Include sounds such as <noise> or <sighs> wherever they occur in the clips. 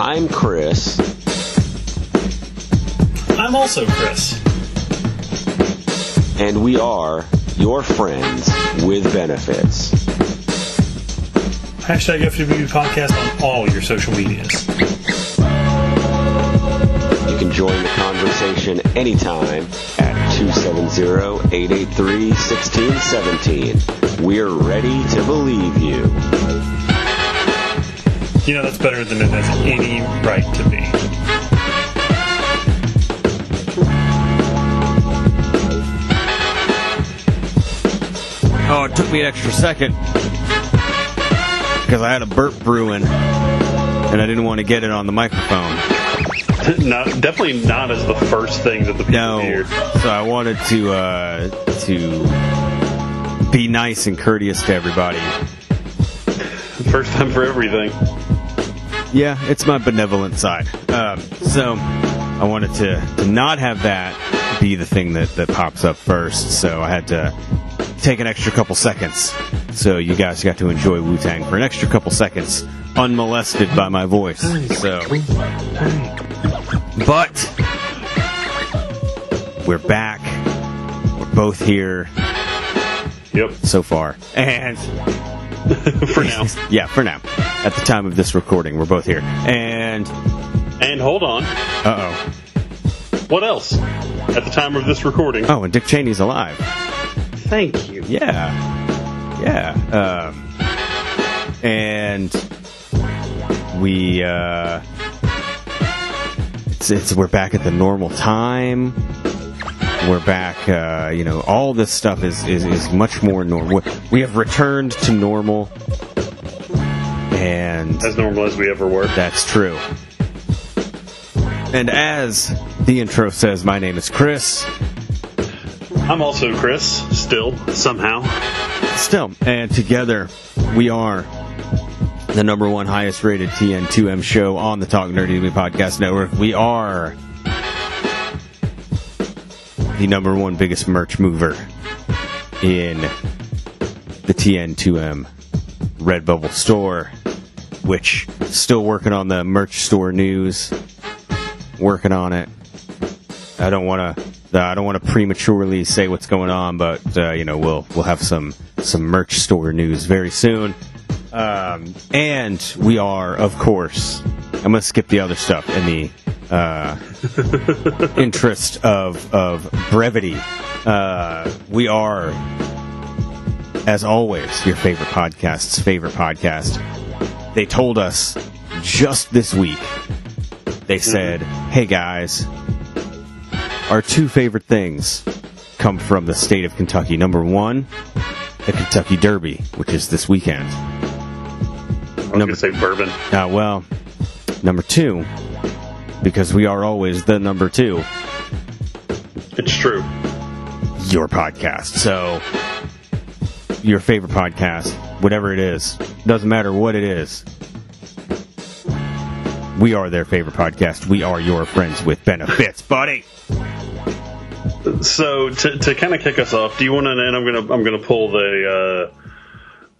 I'm Chris. I'm also Chris. And we are your friends with benefits. Hashtag FWB Podcast on all your social medias. You can join the conversation anytime at 270-883-1617. We're ready to believe you. You know, that's better than it has any right to be. Oh, it took me an extra second because I had a burp brewing and I didn't want to get it on the microphone. <laughs> Not, definitely not as the first thing that the people No, hear. so I wanted to uh, to be nice and courteous to everybody. First time for everything. Yeah, it's my benevolent side. Um, so I wanted to, to not have that be the thing that, that pops up first. So I had to take an extra couple seconds. So you guys got to enjoy Wu Tang for an extra couple seconds, unmolested by my voice. So, but we're back. We're both here Yep. so far, and <laughs> For now. <laughs> yeah, for now. At the time of this recording, we're both here, and And hold on. uh oh. What else? At the time of this recording. Oh, and Dick Cheney's alive. Thank you. Yeah. Yeah. Um, and we, uh, it's, it's, we're back at the normal time. We're back, uh, you know, all this stuff is, is, is much more normal. We have returned to normal. And As normal as we ever were. that's true. And as the intro says, my name is Chris. I'm also Chris, still, somehow. Still, and together we are the number one highest rated TN2M show on the Talk Nerdy to Me Podcast Network. We are the number one biggest merch mover in the TN2M Redbubble store, which still working on the merch store news. Working on it. I don't want to. I don't want to prematurely say what's going on, but uh, you know we'll we'll have some some merch store news very soon. Um, and we are, of course, I'm to skip the other stuff in the uh, <laughs> interest of of brevity. Uh, we are, as always, your favorite podcast's favorite podcast. They told us just this week. They said, "Hey guys, our two favorite things come from the state of Kentucky. Number one, the Kentucky Derby, which is this weekend. I was Number- going to say bourbon. Uh, well, number two, because we are always the number two, It's true. your podcast. So, your favorite podcast, whatever it is, doesn't matter what it is. We are their favorite podcast. We are your friends with benefits, buddy. So to, to kind of kick us off, do you want to? And I'm gonna I'm gonna pull the uh,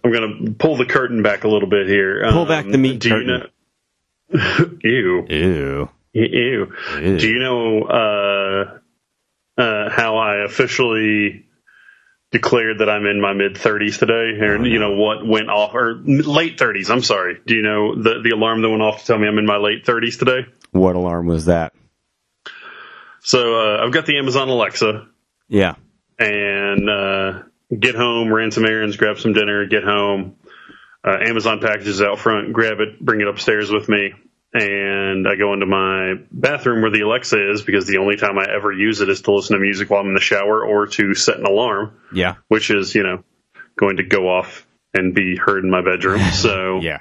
I'm gonna pull the curtain back a little bit here. Pull back the meat do curtain. You know, <laughs> ew, Ew. Ew. Ew. Do you know uh, uh, how I officially declared that I'm in my mid 30s today? Or you know what went off or late 30s? I'm sorry. Do you know the the alarm that went off to tell me I'm in my late 30s today? What alarm was that? So uh, I've got the Amazon Alexa. Yeah. and uh, get home, ran some errands, grab some dinner, get home. Uh, Amazon packages out front, grab it, bring it upstairs with me, and I go into my bathroom where the Alexa is because the only time I ever use it is to listen to music while I'm in the shower or to set an alarm, Yeah. which is you know going to go off and be heard in my bedroom. <laughs> So Yeah.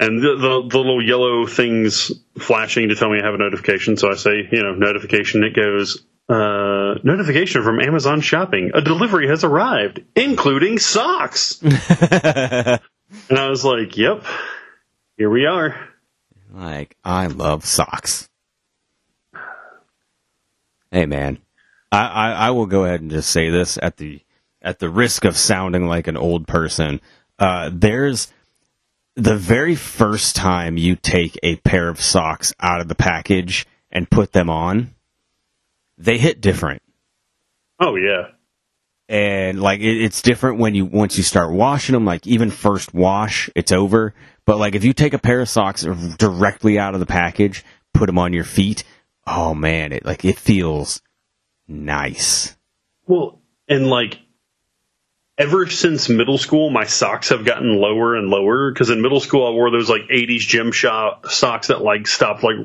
and the, the the little yellow things flashing to tell me I have a notification. So I say, you know, notification. It goes, uh, notification from Amazon Shopping. A delivery has arrived, including socks. <laughs> and I was like, yep, here we are. Like, I love socks. Hey man, I, I, I will go ahead and just say this at the at the risk of sounding like an old person. Uh, there's the very first time you take a pair of socks out of the package and put them on, they hit different. Oh yeah. And like it, it's different when you once you start washing them like even first wash it's over but like if you take a pair of socks directly out of the package put them on your feet oh man it like it feels nice Well, and like ever since middle school, my socks have gotten lower and lower because in middle school I wore those like '80s gym shop socks that like stopped like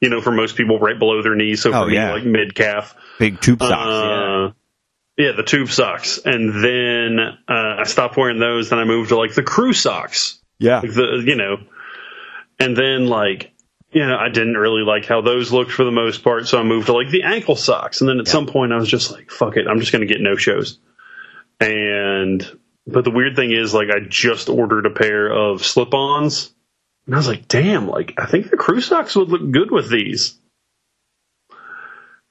you know for most people right below their knees, so for Oh, me yeah. like mid calf. big tube socks. Uh, yeah, the tube socks, and then uh, I stopped wearing those. Then I moved to like the crew socks, yeah like the you know, and then like you know I didn't really like how those looked for the most part, so I moved to like the ankle socks. And then at some point I was just like, fuck it, I'm just going to get no shows. And but the weird thing is like I just ordered a pair of slip-ons, and I was like, damn, like I think the crew socks would look good with these.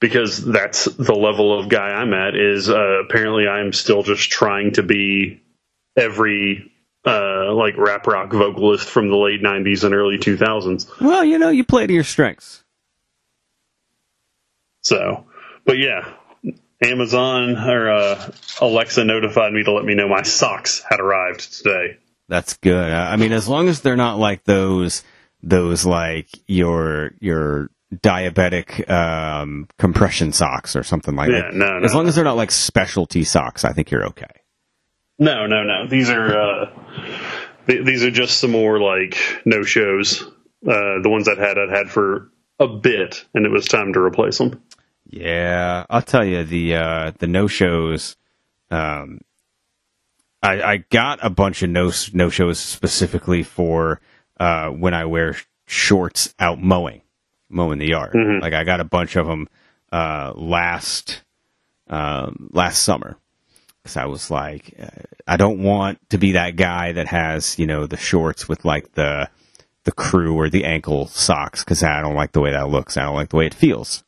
Because that's the level of guy I'm at. Is uh, apparently I'm still just trying to be every uh, like rap rock vocalist from the late '90s and early 2000s. well you know you play to your strengths So, but yeah, Amazon or uh, Alexa notified me to let me know my socks had arrived today. that's good i I mean as long as they're not like those those like your your diabetic um compression socks or something like Yeah, that no, no, as long as they're not like specialty socks i think you're okay No, no, no. These are uh, th- these are just some more like no shows. Uh, the ones I'd had, I'd had for a bit, and it was time to replace them. Yeah, I'll tell you the uh, the no shows. Um, I, I got a bunch of no no shows specifically for uh, when I wear shorts out mowing, mowing the yard. Like I got a bunch of them uh, last um, last summer because I was like, uh, I don't want to be that guy that has you know the shorts with like the the crew or the ankle socks because I don't like the way that looks. I don't like the way it feels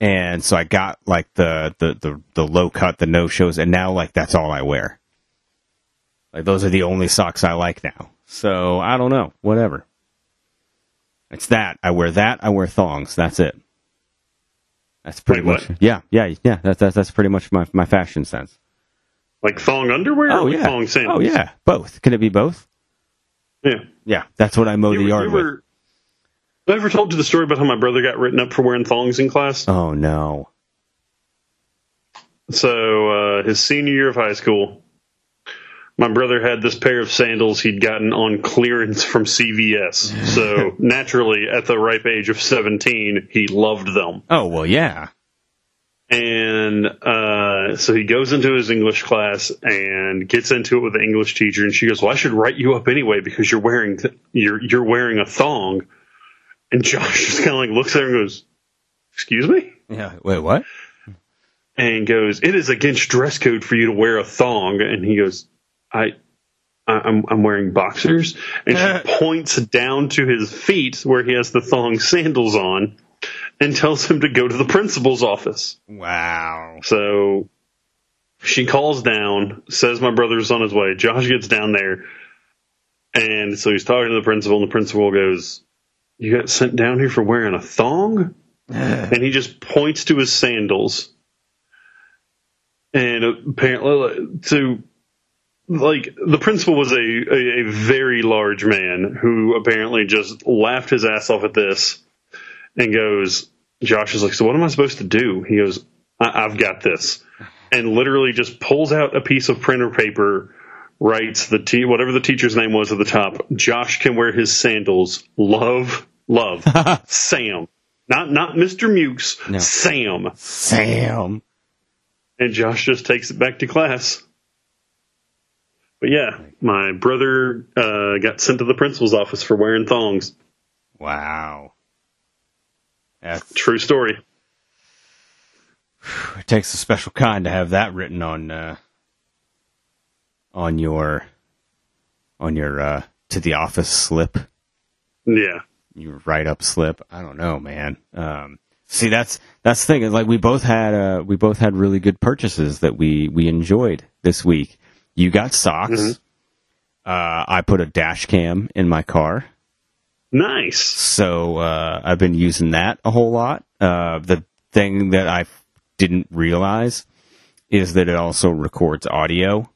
and so I got like the the the, the low cut, the no shows, and now like that's all I wear. Like those are the only socks I like now. So I don't know, whatever. It's that I wear that. I wear thongs. That's it. That's pretty much what? yeah yeah yeah. That's that's that's pretty much my my fashion sense. Like thong underwear Oh or yeah. thong sandals? Oh yeah. Both. Can it be both? Yeah. Yeah. That's what I mow You, the yard with. ever, I ever told you the story about how my brother got written up for wearing thongs in class? Oh no. So uh, his senior year of high school, my brother had this pair of sandals he'd gotten on clearance from CVS. So <laughs> naturally, at the ripe age of seventeen, he loved them. Oh well yeah. And uh, so he goes into his English class and gets into it with the English teacher, and she goes, "Well, I should write you up anyway because you're wearing th- you're you're wearing a thong." And Josh <laughs> just kind of like looks at her and goes, "Excuse me." Yeah. Wait what? and goes, "It is against dress code for you to wear a thong." And he goes, "I, I'm I'm wearing boxers." And she <laughs> points down to his feet where he has the thong sandals on, and tells him to go to the principal's office. Wow. So she calls down, says my brother's on his way. Josh gets down there, and so he's talking to the principal, and the principal goes, "You got sent down here for wearing a thong?" <sighs> and he just points to his sandals. And apparently, to like the principal was a, a, a very large man who apparently just laughed his ass off at this and goes, Josh is like, so what am I supposed to do? He goes, I- I've got this. And literally just pulls out a piece of printer paper, writes the te- whatever the teacher's name was at the top. Josh can wear his sandals. Love, love, <laughs> Sam. Not not Mr. Mukes, No. Sam. Sam. And Josh just takes it back to class. But yeah, my brother uh, got sent to the principal's office for wearing thongs. Wow. That's True story. it takes a special kind to have that written on uh, on your on your uh, to the office slip, Yeah. your write up slip. I don't know, man. Um, see, that's that's the thing. Is like we both had uh, we both had really good purchases that we we enjoyed this week. You got socks, Uh, I put a dash cam in my car, Nice. so uh, I've been using that a whole lot. Uh, the thing that I didn't realize is that it also records audio.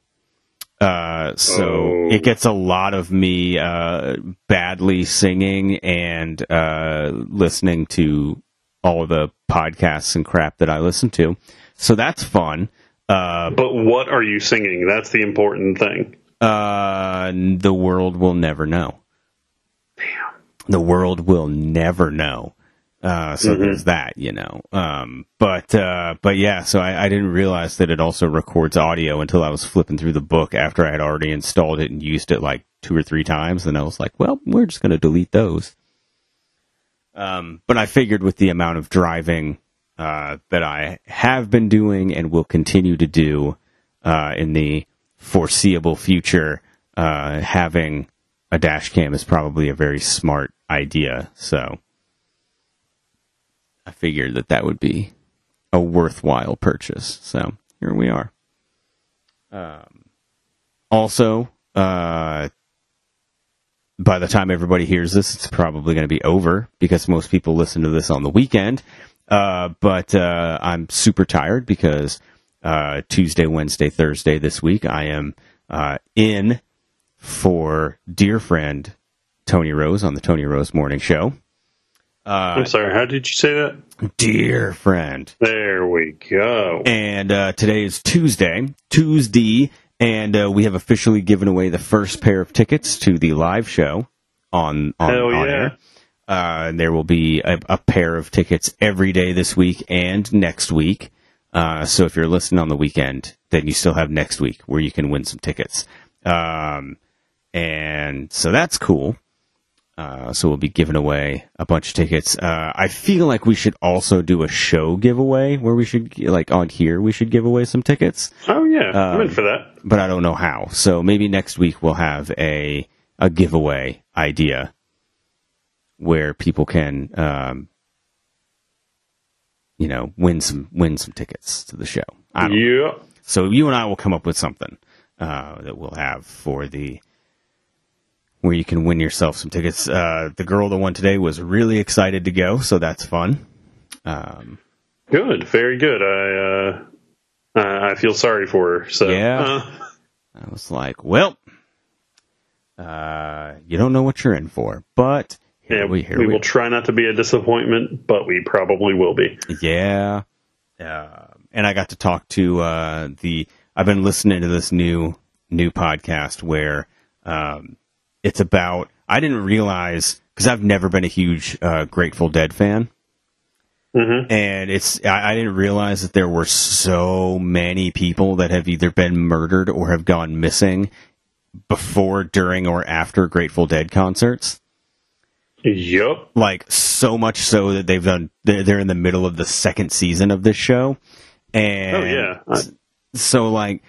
Uh, so Oh. it gets a lot of me uh, badly singing and uh, listening to all the podcasts and crap that I listen to. So that's fun. Uh, But what are you singing? That's the important thing. uh, the world will never know. Damn. The world will never know. Uh, so there's that, you know. Um, but uh, but yeah, so I, I didn't realize that it also records audio until I was flipping through the book after I had already installed it and used it like two or three times, and I was like, well, we're just going to delete those. Um, but I figured with the amount of driving uh, that I have been doing and will continue to do uh, in the foreseeable future, uh, having a dash cam is probably a very smart idea. So I figured that that would be a worthwhile purchase. So here we are. Um, also, uh, by the time everybody hears this, it's probably going to be over because most people listen to this on the weekend. Uh, but uh, I'm super tired because uh, Tuesday, Wednesday, Thursday this week I am uh, in for dear friend Tony Rose on the Tony Rose Morning Show. I'm sorry. How did you say that? Dear friend. There we go. And uh, today is Tuesday, Tuesday, and uh, we have officially given away the first pair of tickets to the live show on on, Hell on yeah. air. Uh, there will be a, a pair of tickets every day this week and next week. Uh, so if you're listening on the weekend, then you still have next week where you can win some tickets. Um, and so that's cool. Uh, so we'll be giving away a bunch of tickets. Uh, I feel like we should also do a show giveaway where we should, like on here, we should give away some tickets, Oh yeah, I'm Um, in for that. but I don't know how. So maybe next week we'll have a a giveaway idea where people can, um, you know, win some win some tickets to the show. Yeah. so you and I will come up with something uh, that we'll have for the where you can win yourself some tickets. Uh, the girl that won today was really excited to go, so that's fun. Um, Good. Very good. I uh, I feel sorry for her. So Yeah. uh, I was like, well, uh, you don't know what you're in for, but yeah, we we, we, will try not to be a disappointment, but we probably will be. Yeah. Uh, and I got to talk to uh, the. I've been listening to this new new podcast where um, it's about. I didn't realize because I've never been a huge uh, Grateful Dead fan, Mhm. and it's. I, I didn't realize that there were so many people that have either been murdered or have gone missing before, during, or after Grateful Dead concerts Yup. like so much so that they've done they're, they're in the middle of the second season of this show and Oh yeah. I, so like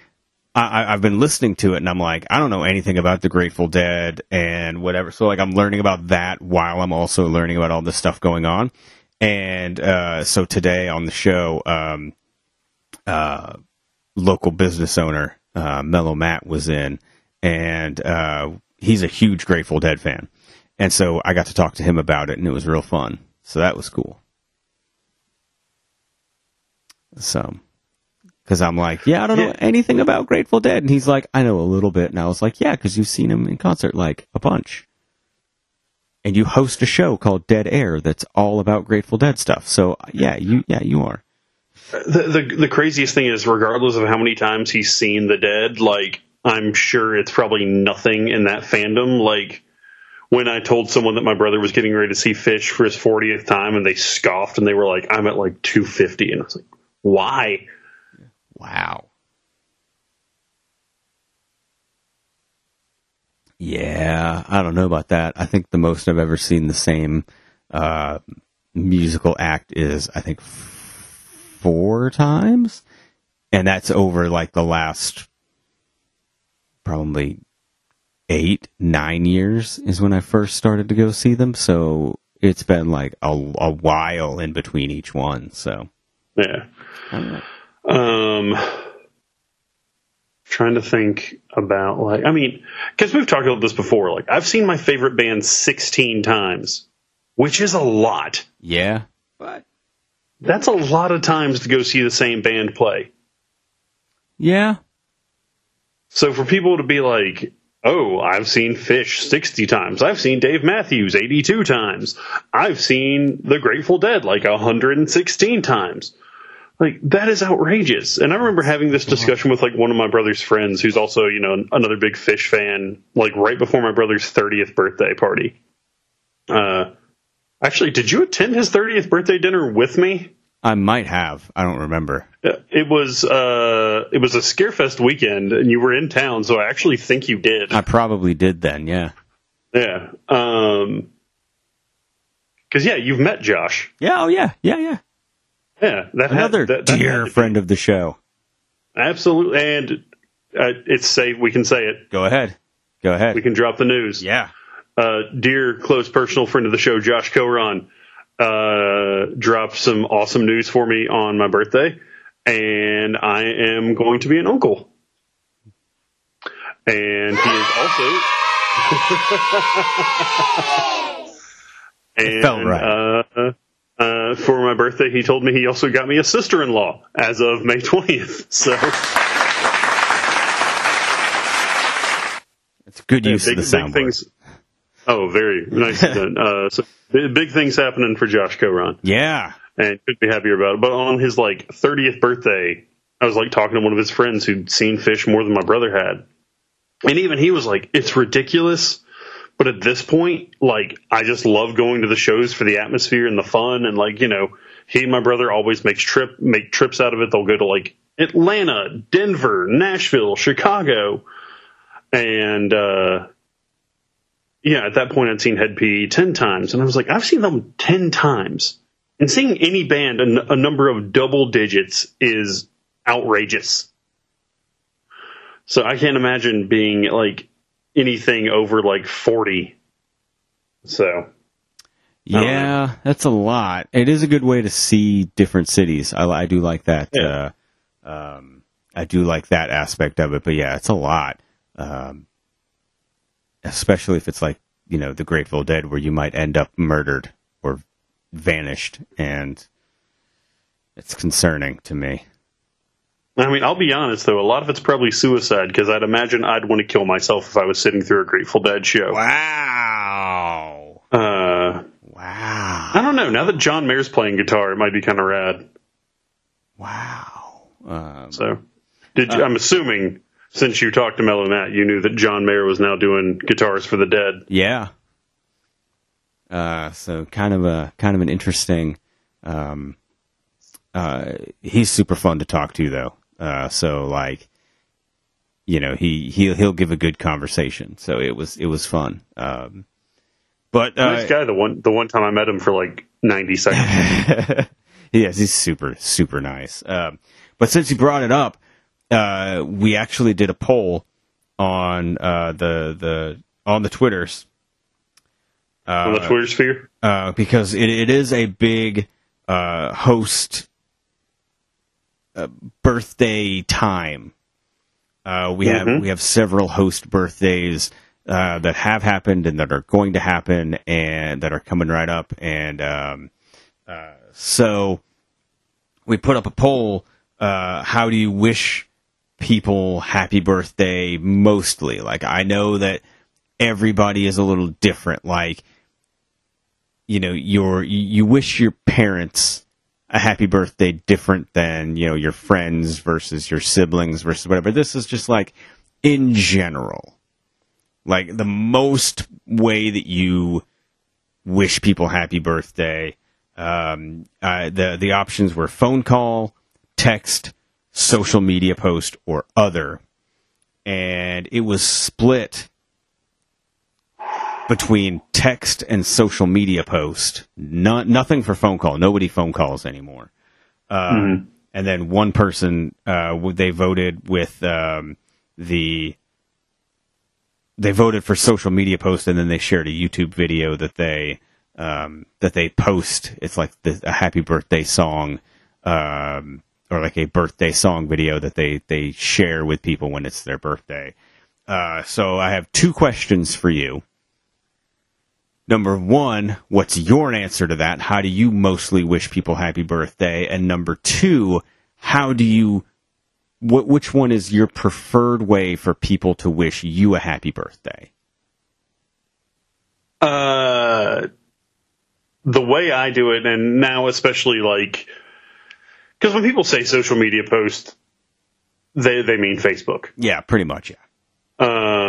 I, I- I've been listening to it and I'm like I don't know anything about the Grateful Dead and whatever so like I'm learning about that while I'm also learning about all this stuff going on and uh, so today on the show um, uh, local business owner uh, Mellow Matt was in and uh, he's a huge Grateful Dead fan and so I got to talk to him about it and it was real fun so that was cool so because I'm like, yeah, I don't know Yeah. anything about Grateful Dead, and he's like, I know a little bit, and I was like, yeah, because you've seen him in concert like a bunch, and you host a show called Dead Air that's all about Grateful Dead stuff. So yeah, you yeah you are. the, the the craziest thing is, regardless of how many times he's seen the dead, like I'm sure it's probably nothing in that fandom. Like when I told someone that my brother was getting ready to see Phish for his 40th time, and they scoffed and they were like, "I'm at like 250," and I was like, "Why?" Wow. Yeah, I don't know about that. I think the most I've ever seen the same uh, musical act is I think f- four times, and that's over like the last probably eight nine years is when I first started to go see them. So it's been like a, a while in between each one. So Yeah. I don't. Um, trying to think about like I mean, because we've talked about this before. Like I've seen my favorite band 16 times, which is a lot. Yeah, but That's a lot of times to go see the same band play. yeah, So for people to be like, oh, I've seen Phish 60 times. I've seen Dave Matthews 82 times. I've seen The Grateful Dead like 116 times. Like, that is outrageous. And I remember having this discussion with like one of my brother's friends who's also, you know, another big Phish fan, like right before my brother's 30th birthday party. Uh, actually, did you attend his 30th birthday dinner with me? I might have. I don't remember. It was uh, it was a Scarefest weekend, and you were in town, so I actually think you did. I probably did then. Yeah. Yeah. Um 'cause yeah, you've met Josh. Yeah. Oh yeah. Yeah. Yeah. Yeah, that had- Another that- that dear had friend of the show. Absolutely, and uh, it's safe. We can say it. Go ahead. Go ahead. We can drop the news. yeah. Uh, dear close personal friend of the show, Josh Coron, uh, dropped some awesome news for me on my birthday, and I am going to be an uncle. And he is also. <laughs> and, felt right. Uh, uh, for my birthday, he told me he also got me a sister-in-law as of May 20th. So It's good use big, of the soundboard. things. Oh, very nice. <laughs> uh, so big, big things happening for Josh Coron, Yeah. And couldn't be happier about it. But on his like 30th birthday, I was like talking to one of his friends who'd seen Phish more than my brother had, and even he was like, "It's ridiculous." But at this point, like, I just love going to the shows for the atmosphere and the fun, and like, you know, he and my brother always makes trip make trips out of it. They'll go to like Atlanta, Denver, Nashville, Chicago, and uh, yeah, at that point I'd seen Head PE ten times, and I was like, I've seen them ten times, and seeing any band a number of double digits is outrageous. So I can't imagine being like anything over like forty. So Yeah, that's a lot. It is a good way to see different cities. I, I do like that. Yeah. Uh, um, I do like that aspect of it. But yeah, it's a lot. Um, especially if it's like you know the Grateful Dead, where you might end up murdered vanished, and it's concerning to me. I mean, I'll be honest though, a lot of it's probably suicide because I'd imagine I'd want to kill myself if I was sitting through a Grateful Dead show. Wow! Uh, Wow! I don't know. Now that John Mayer's playing guitar, it might be kind of rad. Wow! Um, So, did you, I'm assuming since you talked to Mellow Matt, you knew that John Mayer was now doing guitars for the Dead. Yeah. Uh, so kind of a kind of an interesting. Um, uh, he's super fun to talk to though. Uh, so like, you know, he he'll he'll give a good conversation. So it was it was fun. Um, but uh, nice guy. The one the one time I met him for like 90 seconds. <laughs> yes, he's super super nice. Um, but since you brought it up, uh, we actually did a poll on uh, the the on the twitters on the Twitter sphere. uh, because it, it is a big uh, host uh, birthday time. Uh, we have Mhm. we have several host birthdays uh, that have happened and that are going to happen and that are coming right up, and um, uh, so we put up a poll. Uh, how do you wish people happy birthday? Mostly, like I know that everybody is a little different. Like you know your you wish your parents a happy birthday different than you know your friends versus your siblings versus whatever. This is just like in general like the most way that you wish people happy birthday um, uh, the the options were phone call text social media post or other. And it was split between text and social media post. Not nothing for phone call. Nobody phone calls anymore. Uh, And then one person uh, they voted with um, the they voted for social media post, and then they shared a YouTube video that they um, that they post. It's like the, a happy birthday song um, or like a birthday song video that they they share with people when it's their birthday. Uh, so I have two questions for you. Number one, what's your answer to that? How do you mostly wish people happy birthday? And number two, how do you, wh- which one is your preferred way for people to wish you a happy birthday? Uh, the way I do it, and now especially like, because when people say social media post, they they mean Facebook. Yeah, pretty much. Yeah. Um,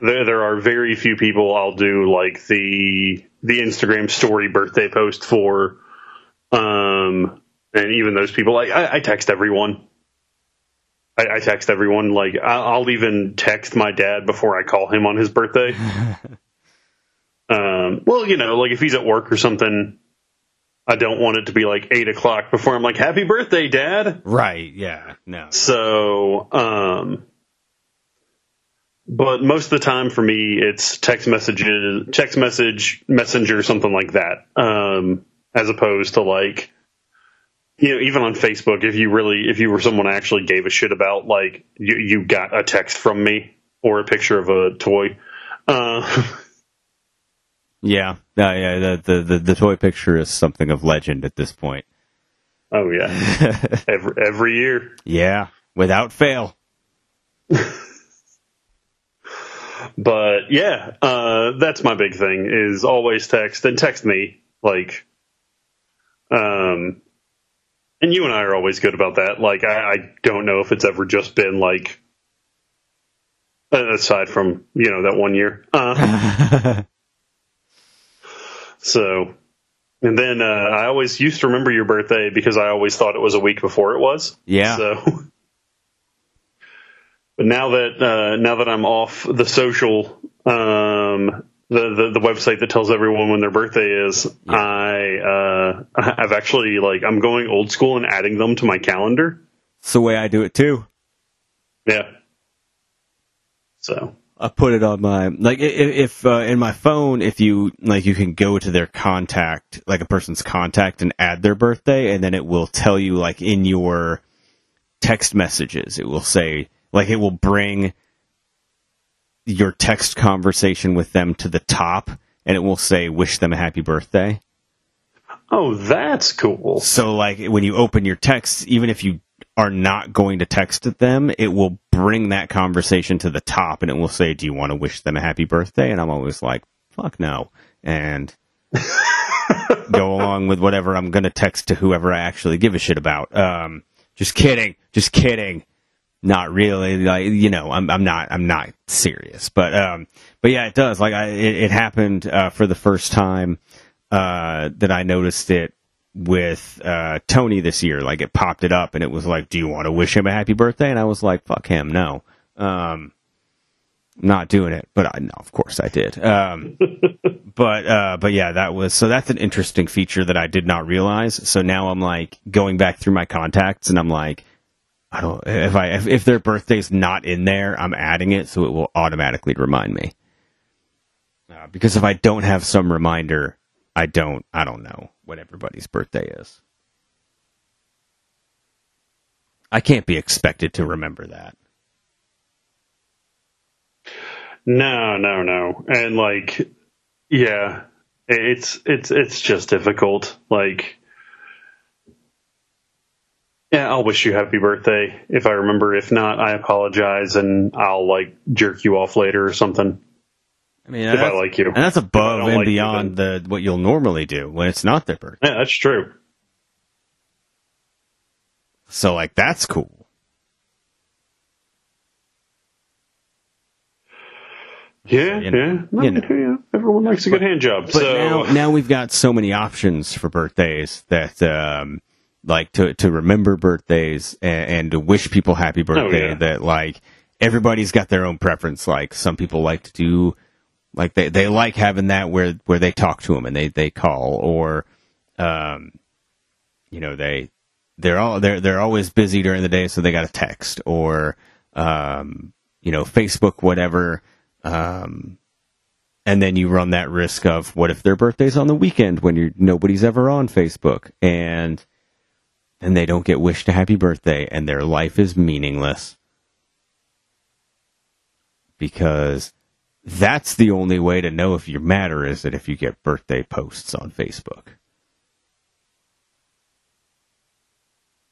there there are very few people I'll do like the the Instagram story birthday post for. Um, and even those people, like I, I text everyone. I, I text everyone. Like I- I'll even text my dad before I call him on his birthday. <laughs> um, well, you know, like if he's at work or something, I don't want it to be like eight o'clock before I'm like, "Happy birthday, Dad." Right. Yeah. No. So, um, but most of the time for me, it's text messages, text message, messenger, something like that. Um, as opposed to like, you know, even on Facebook, if you really, if you were someone I actually gave a shit about, like you, you got a text from me or a picture of a toy. Uh, <laughs> Yeah. No, yeah. The, the, the, the toy picture is something of legend at this point. oh yeah, <laughs> every, every year. Yeah. Without fail. <laughs> But yeah, uh, that's my big thing is always text and text me. Like, um, and you and I are always good about that. Like, I, I don't know if it's ever just been like, aside from, you know, that one year. Uh, <laughs> so, and then, uh, I always used to remember your birthday because I always thought it was a week before it was. Yeah. So, but now that uh, now that I'm off the social, um, the, the the website that tells everyone when their birthday is, I uh, <laughs> I've actually like I'm going old school and adding them to my calendar. It's the way I do it too. Yeah. So I put it on my like i- i- if uh, in my phone if you like you can go to their contact like a person's contact and add their birthday and then it will tell you like in your text messages it will say like it will bring your text conversation with them to the top and it will say wish them a happy birthday. oh, that's cool. So like when you open your text, even if you are not going to text at them, it will bring that conversation to the top and it will say, Do you want to wish them a happy birthday? And I'm always like, fuck no. And <laughs> go along with whatever I'm gonna text to whoever I actually give a shit about. Um just kidding. Just kidding. Not really. Like you know, I'm I'm not I'm not serious. But um but yeah, it does. Like I it, it happened uh for the first time uh that I noticed it with uh Tony this year. Like it popped it up and it was like, Do you want to wish him a happy birthday? And I was like, Fuck him, no. Um not doing it, but I no, of course I did. Um <laughs> but uh but yeah, that was so that's an interesting feature that I did not realize. So now I'm like going back through my contacts and I'm like I don't if I if, if their birthday's not in there, I'm adding it so it will automatically remind me. Uh, because if I don't have some reminder, I don't I don't know what everybody's birthday is. I can't be expected to remember that. No, no, no. And like, yeah, it's it's it's just difficult. Like, yeah, I'll wish you happy birthday if I remember. If not, I apologize, and I'll like jerk you off later or something. I mean, If I like you. and that's above and like you, beyond the what you'll normally do when it's not their birthday. Yeah, that's true. So like that's cool. Yeah, you know, yeah, No, you know. yeah. Everyone likes a good hand job. But so now, now we've got so many options for birthdays that, um, like to to remember birthdays and, and to wish people happy birthday. Oh, yeah. That like everybody's got their own preference. Like some people like to do, like they they like having that where where they talk to them and they they call or, um, you know they they're all they're they're always busy during the day, so they got a text or, um, you know Facebook whatever. Um, and then you run that risk of what if their birthday's on the weekend when you're nobody's ever on Facebook and then they don't get wished a happy birthday and their life is meaningless. Because that's the only way to know if you matter is that if you get birthday posts on Facebook.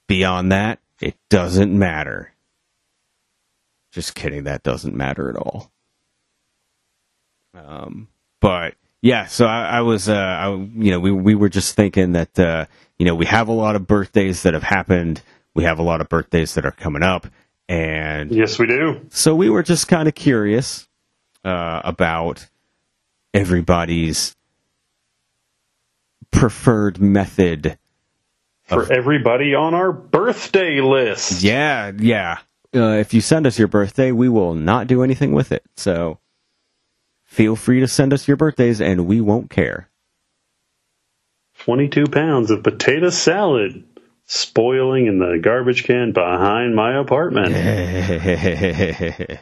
Beyond that, it doesn't matter. Just kidding, that doesn't matter at all. Um, but yeah, so I, I was, uh, I, you know, we we were just thinking that, uh, you know, we have a lot of birthdays that have happened. We have a lot of birthdays that are coming up, and Yes, we do. so we were just kind of curious uh, about everybody's preferred method. For everybody on our birthday list. Yeah, yeah. Uh, if you send us your birthday, we will not do anything with it. So feel free to send us your birthdays, and we won't care. 22 pounds of potato salad spoiling in the garbage can behind my apartment. <laughs>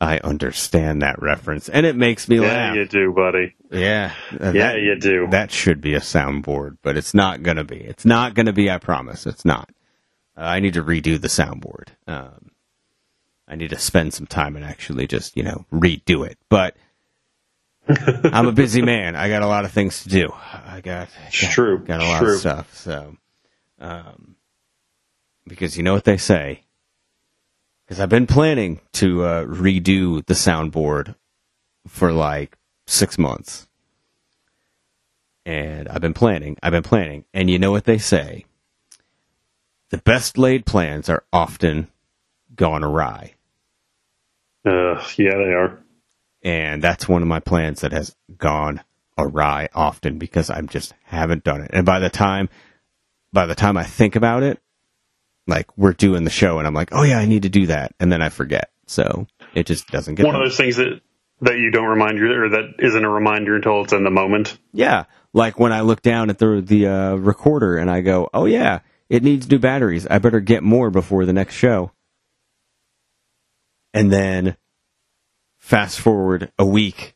I understand that reference, and it makes me Yeah, laugh. you do, buddy. Yeah, uh, Yeah, that- you do. That should be a soundboard, but it's not going to be. It's not going to be. I promise. It's not. Uh, I need to redo the soundboard. Um, I need to spend some time and actually just you know redo it. But I'm a busy man. I got a lot of things to do. I got, It's got true. got a lot true. of stuff. So, um, because you know what they say. Because I've been planning to uh, redo the soundboard for like six months. And I've been planning, I've been planning. And you know what they say? The best laid plans are often gone awry. Uh, yeah, they are. And that's one of my plans that has gone awry often because I just haven't done it. And by the time, by the time I think about it, like we're doing the show and I'm like, oh yeah, I need to do that. And then I forget. So it just doesn't get One of those things that that you don't remind you, or that isn't a reminder until it's in the moment. Yeah, like when I look down at the the uh, recorder and I go, "Oh yeah, it needs new batteries. I better get more before the next show." And then fast forward a week,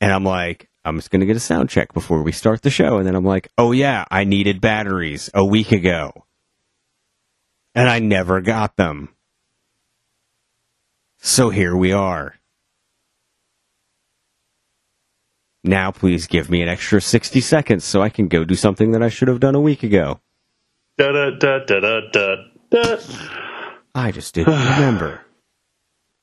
and I'm like, "I'm just gonna get a sound check before we start the show." And then I'm like, "Oh yeah, I needed batteries a week ago, and I never got them." So here we are. Now, please give me an extra 60 seconds so I can go do something that I should have done a week ago. Da da da da da da da. I just didn't remember.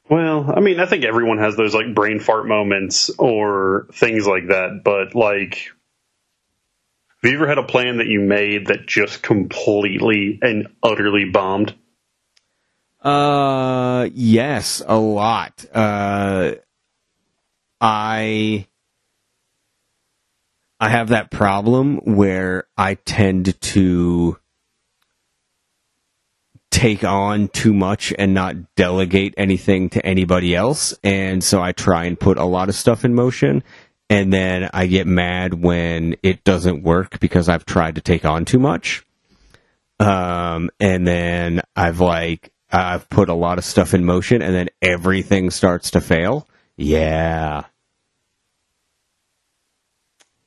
Well, I mean, I think everyone has those like brain fart moments or things like that, but like have you ever had a plan that you made that just completely and utterly bombed? Uh, yes, a lot. Uh, I, I have that problem where I tend to take on too much and not delegate anything to anybody else. And so I try and put a lot of stuff in motion. And then I get mad when it doesn't work because I've tried to take on too much. Um, and then I've like, I've put a lot of stuff in motion and then everything starts to fail. Yeah.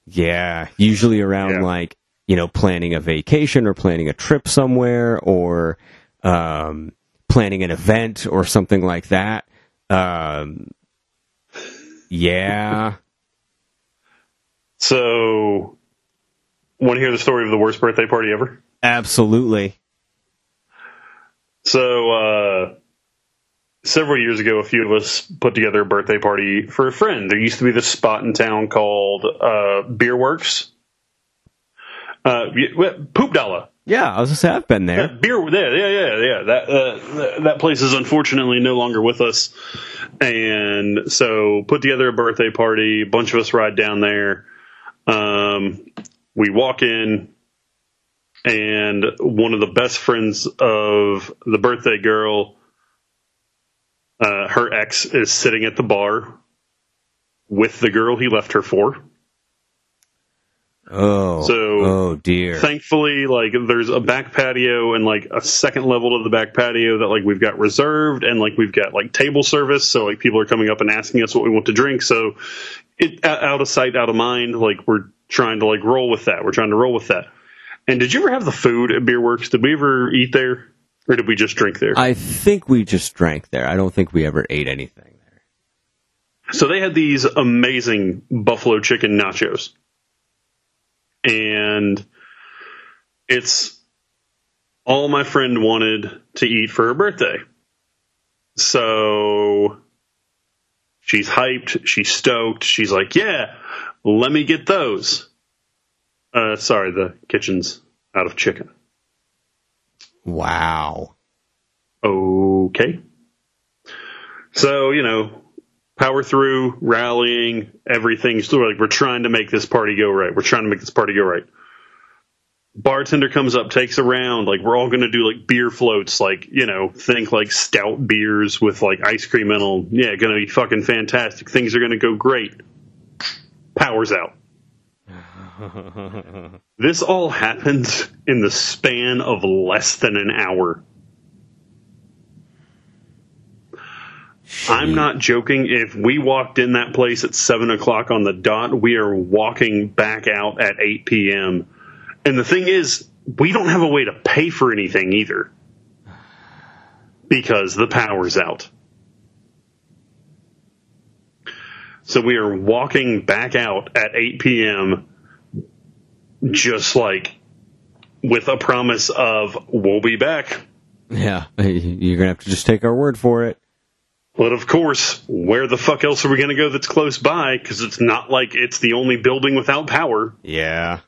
Yeah. Usually around Yeah. like, you know, planning a vacation or planning a trip somewhere or, um, planning an event or something like that. Um, yeah. <laughs> So, want to hear the story of the worst birthday party ever? Absolutely. So, uh, several years ago, a few of us put together a birthday party for a friend. There used to be this spot in town called uh, Beer Works. Uh, Poop Dollar. Yeah. I was gonna say I've been there. beer. Yeah, yeah, yeah, yeah. That uh, that place is unfortunately no longer with us, and so put together a birthday party. A bunch of us ride down there. Um, we walk in, and one of the best friends of the birthday girl, uh, her ex, is sitting at the bar with the girl he left her for. Oh. So- oh dear. thankfully like there's a back patio and like a second level to the back patio that like we've got reserved and like we've got like table service so like people are coming up and asking us what we want to drink so it out of sight out of mind like we're trying to like roll with that. We're trying to roll with that. And did you ever have the food at Beer Works? Did we ever eat there, or did we just drink there? I think we just drank there. I don't think we ever ate anything there. So they had these amazing buffalo chicken nachos. And it's all my friend wanted to eat for her birthday. So she's hyped, she's stoked, she's like, yeah, let me get those. Uh, sorry, the kitchen's out of chicken. Wow. Okay. So, you know, power through, rallying, everything. So like we're trying to make this party go right. We're trying to make this party go right. Bartender comes up, takes a round. Like we're all going to do like beer floats. Like you know, think like stout beers with like ice cream in them. Yeah, going to be fucking fantastic. Things are going to go great. Powers out. <laughs> this all happened in the span of less than an hour. I'm not joking. If we walked in that place at seven o'clock on the dot, we are walking back out at 8 p.m. And the thing is, we don't have a way to pay for anything either because the power's out. So we are walking back out at 8 p.m. just like with a promise of we'll be back. Yeah, <laughs> you're gonna have to just take our word for it. But of course, where the fuck else are we going to go that's close by? Because it's not like it's the only building without power. Yeah.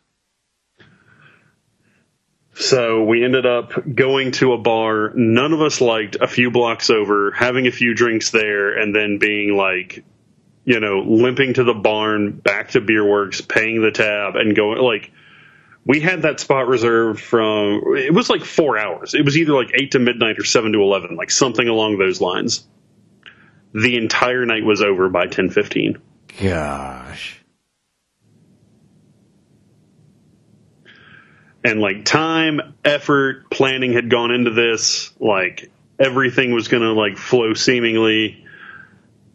So we ended up going to a bar none of us liked a few blocks over, having a few drinks there, and then being like, you know, limping to the barn, back to Beerworks, paying the tab, and going like. We had that spot reserved from it was like four hours. It was either like eight to midnight or seven to eleven, like something along those lines the entire night was over by 10:15. Gosh. And like time, effort, planning had gone into this, like everything was going to like flow seemingly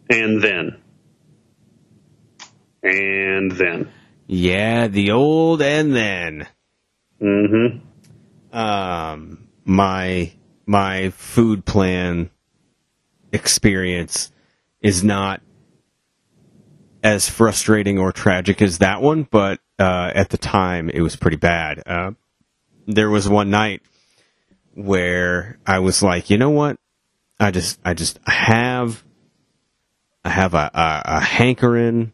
and then and then Yeah, the old and then. Mm mhm Um, my my food plan experience is not as frustrating or tragic as that one, but uh, at the time it was pretty bad. Uh, there was one night where I was like, you know what? I just I just have I have a, a, a hankering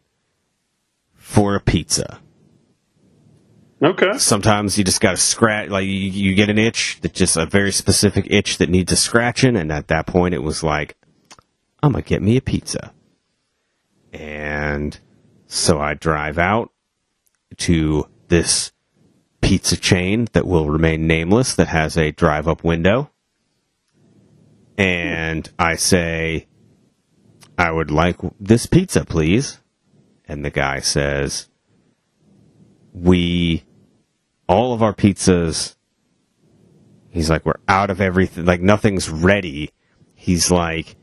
for a pizza okay sometimes you just got to scratch like you, you get an itch that just a very specific itch that needs a scratching and at that point it was like i'm gonna get me a pizza. And so i drive out to this pizza chain that will remain nameless that has a drive up window. And i say i would like this pizza please. And the guy says we all of our pizzas he's like we're out of everything like nothing's ready. He's like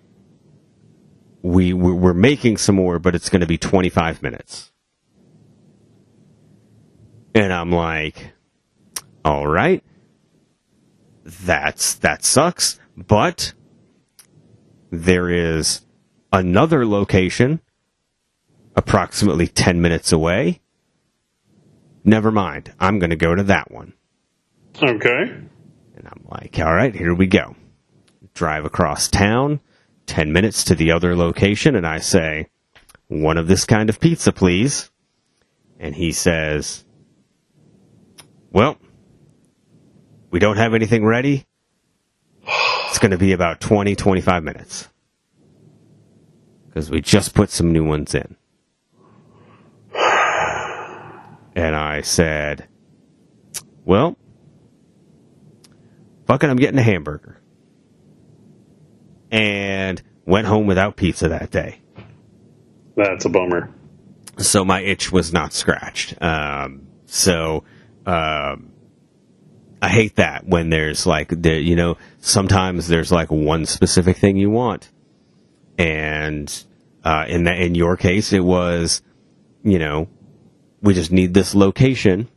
we we're, making some more but it's going to be 25 minutes and i'm like all right that's that sucks but there is another location approximately 10 minutes away never mind. I'm going to go to that one. okay And I'm like, all right, here we go. Drive across town, 10 minutes to the other location, and I say, one of this kind of pizza, please. And he says, well, we don't have anything ready. It's going to be about 20, 25 minutes. Because we just put some new ones in. And I said, well, fucking, I'm getting a hamburger. And went home without pizza that day. that's a bummer So my itch was not scratched. Um, so, um, I hate that when there's like, the, you know, sometimes there's like one specific thing you want. And, uh, in that, in your case, it was, you know, we just need this location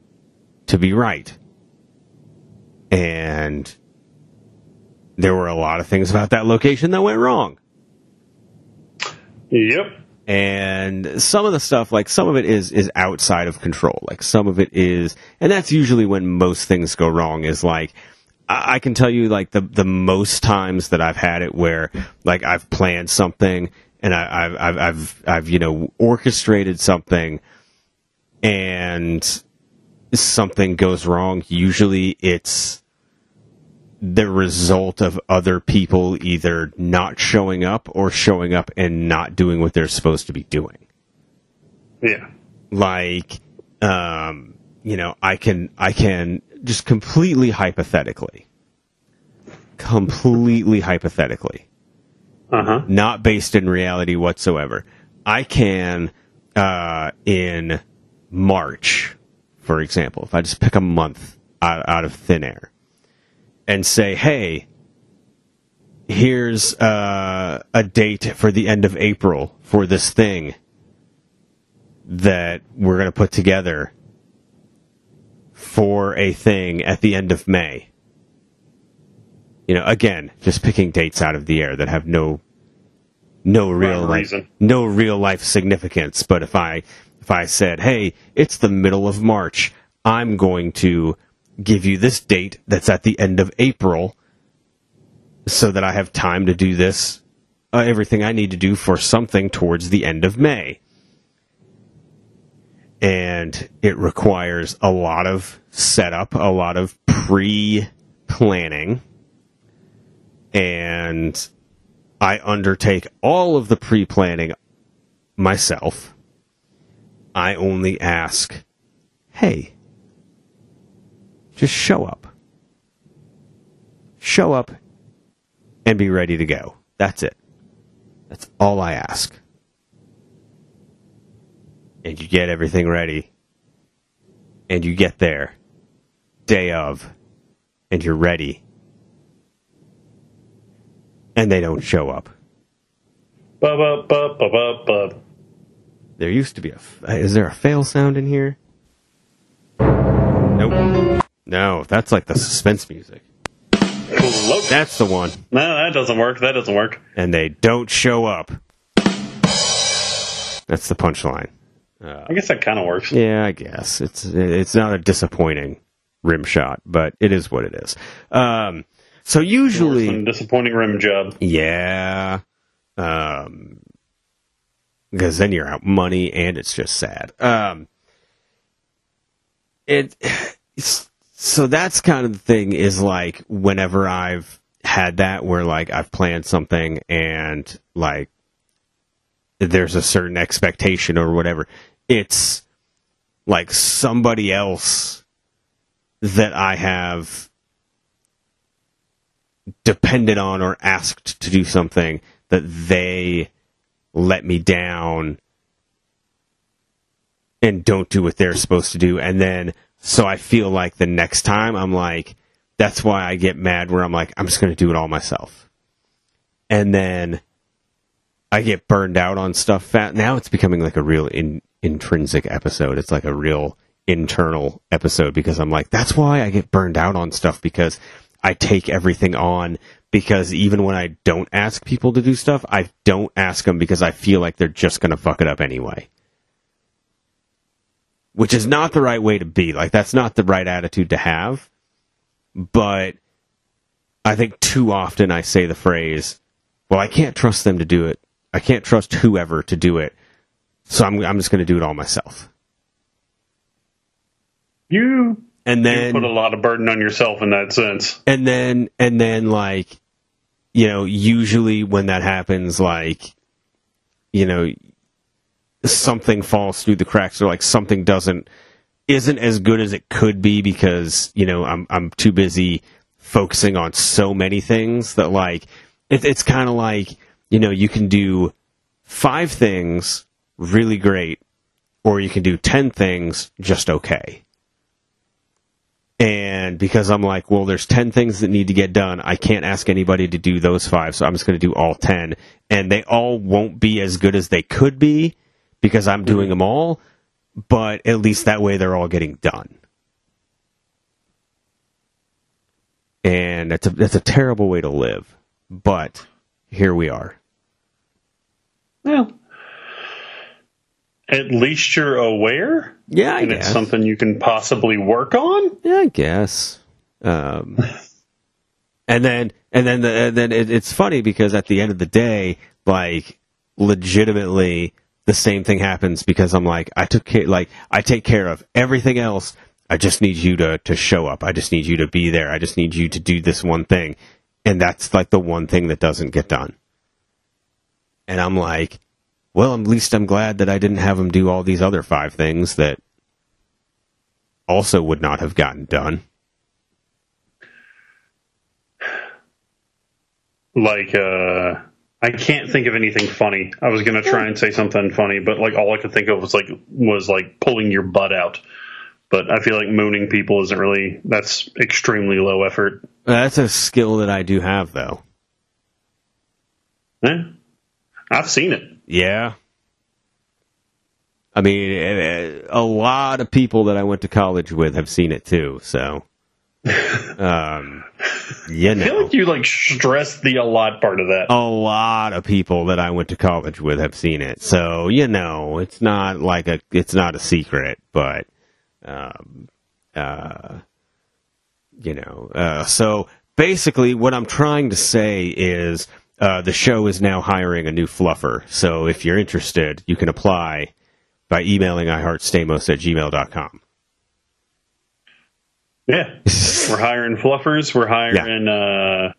to be right. And there were a lot of things about that location that went wrong. Yep. And some of the stuff, like some of it is, is outside of control. Like some of it is, and that's usually when most things go wrong is like, I I can tell you like the, the most times that I've had it where like I've planned something and I, I've, I've, I've, I've, you know, orchestrated something and something goes wrong. Usually it's the result of other people either not showing up or showing up and not doing what they're supposed to be doing. Yeah. Like, um, you know, I can, I can just completely hypothetically, completely hypothetically, Uh huh. not based in reality whatsoever. I can, uh, in March, for example, if I just pick a month out, out of thin air and say, hey, here's uh, a date for the end of April for this thing that we're going to put together for a thing at the end of May. You know, again, just picking dates out of the air that have no no real life, reason. no real life significance. But if I if I said, "Hey, it's the middle of March. I'm going to give you this date that's at the end of April so that I have time to do this uh, everything I need to do for something towards the end of May." And it requires a lot of setup, a lot of pre-planning, and I undertake all of the pre planning myself. I only ask, hey, just show up. Show up and be ready to go. That's it. That's all I ask. And you get everything ready. And you get there, day of, and you're ready and they don't show up. Ba ba ba ba ba ba. There used to be a. Is there a fail sound in here? Nope. No, that's like the suspense music. That's the one. No, that doesn't work. That doesn't work. And they don't show up. That's the punchline. I guess that kind of works. Yeah, I guess it's it's not a disappointing rim shot, but it is what it is. Um, so usually, Some disappointing rim job. Yeah. Um, because then you're out money and it's just sad. Um, it, <sighs> it's, so that's kind of the thing is like whenever I've had that where like I've planned something and like there's a certain expectation or whatever, it's like somebody else that I have depended on or asked to do something that they let me down and don't do what they're supposed to do. And then so I feel like the next time I'm like that's why I get mad where I'm like I'm just going to do it all myself. And then I get burned out on stuff fat. Now it's becoming like a real in, intrinsic episode. It's like a real internal episode because I'm like, that's why I get burned out on stuff because I take everything on because even when I don't ask people to do stuff, I don't ask them because I feel like they're just going to fuck it up anyway. Which is not the right way to be. Like, that's not the right attitude to have. But I think too often I say the phrase, well, I can't trust them to do it. I can't trust whoever to do it. So I'm, I'm just going to do it all myself. You, And then you put a lot of burden on yourself in that sense. and then and then like you know usually when that happens like you know something falls through the cracks or like something doesn't isn't as good as it could be because you know I'm I'm too busy focusing on so many things that like it, it's kind of like you know you can do five things really great or you can do 10 things just okay and because I'm like, well, there's 10 things that need to get done, I can't ask anybody to do those five, so I'm just going to do all 10. And they all won't be as good as they could be because I'm doing them all. but at least that way they're all getting done. And that's a that's a terrible way to live, but here we are. Well, at least you're aware, Yeah, I and guess. it's something you can possibly work on. Yeah, I guess. Um, <laughs> and then and then the, and then it, it's funny because at the end of the day, like legitimately, the same thing happens because I'm like I took care, like I take care of everything else. I just need you to to show up. I just need you to be there. I just need you to do this one thing, and that's like the one thing that doesn't get done. And I'm like, well, at least I'm glad that I didn't have him do all these other five things that also would not have gotten done. Like, uh, I can't think of anything funny. I was gonna try and say something funny, but like all I could think of was like was like pulling your butt out. But I feel like mooning people isn't really that's extremely low effort. That's a skill that I do have, though. Eh, I've seen it. Yeah. I mean, eh, a lot of people that I went to college with have seen it too. So, um, you know. I feel like you like stressed the a lot part of that. a lot of people that I went to college with have seen it. So, you know, it's not like a, it's not a secret, but, um, uh, you know, uh, so basically what I'm trying to say is, uh, the show is now hiring a new fluffer. So if you're interested, you can apply by emailing iheartstamos at gmail.com. Yeah, <laughs> we're hiring fluffers. We're hiring. uh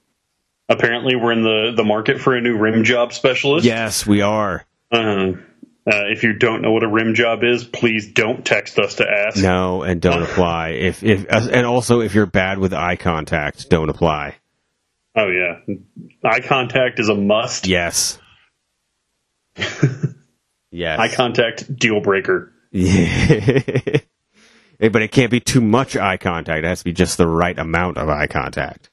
Apparently, we're in the the market for a new rim job specialist. Yes, we are. Um, uh, if you don't know what a rim job is, please don't text us to ask. No, and don't apply. If if uh, and also if you're bad with eye contact, don't apply. Oh yeah, eye contact is a must. Yes. <laughs> yes. Eye contact deal breaker. Yeah. <laughs> Hey, but it can't be too much eye contact. It has to be just the right amount of eye contact.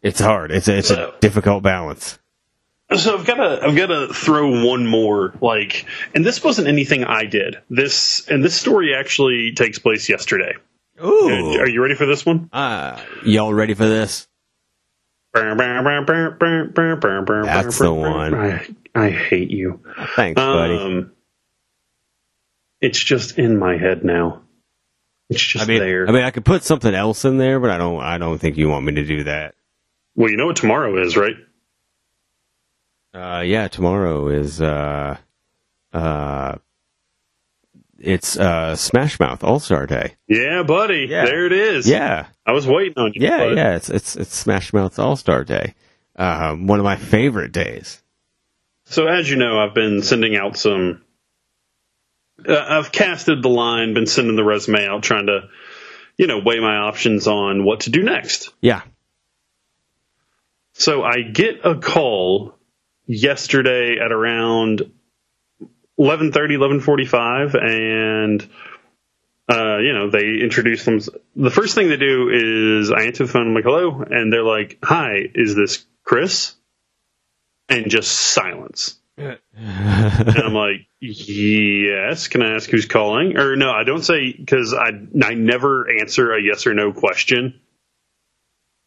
It's hard. It's a, it's a So- difficult balance. So I've got to I've got to throw one more like, and this wasn't anything I did. This and this story actually takes place yesterday. Ooh. Are you ready for this one? Uh, y'all ready for this? That's the one. I, I hate you. Thanks, buddy. Um, it's just in my head now. It's just I mean, there. I mean, I could put something else in there, but I don't. I don't think you want me to do that. well, you know what tomorrow is, right? Uh, yeah, tomorrow is uh, uh, it's uh, Smash Mouth All Star Day. Yeah, buddy. Yeah. There it is. Yeah, I was waiting on you. yeah, bud. yeah. It's it's it's Smash Mouth All Star Day. Um, one of my favorite days. So as you know, I've been sending out some. Uh, I've casted the line, been sending the resume out, trying to, you know, weigh my options on what to do next. Yeah. So I get a call yesterday at around 11:30, 11:45, and uh, you know they introduce them. The first thing they do is I answer the phone. I'm like, "Hello," and they're like, "Hi, is this Chris?" And just silence. <laughs> and I'm like, "Yes." Can I ask who's calling? Or no, I don't say because I I never answer a yes or no question.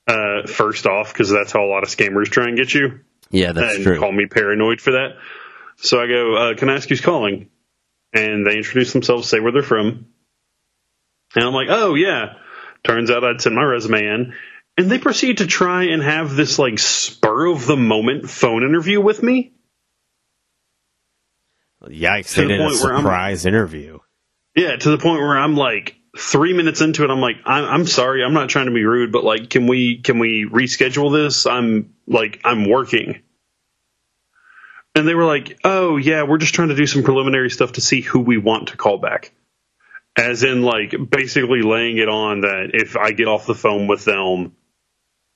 Uh, first off, because that's how a lot of scammers try and get you Yeah, that's and true. call me paranoid for that. So I go, uh, "Can I ask who's calling?" And they introduce themselves, say where they're from, and I'm like, "Oh yeah." Turns out I'd sent my resume in, and they proceed to try and have this like spur of the moment phone interview with me. Yikes! to They the did a point where I'm- surprise interview. Yeah, to the point where I'm like three minutes into it, I'm like, I'm, I'm sorry, I'm not trying to be rude, but like, can we can we reschedule this? I'm like, I'm working. And they were like, oh yeah, we're just trying to do some preliminary stuff to see who we want to call back. As in, like, basically laying it on that if I get off the phone with them,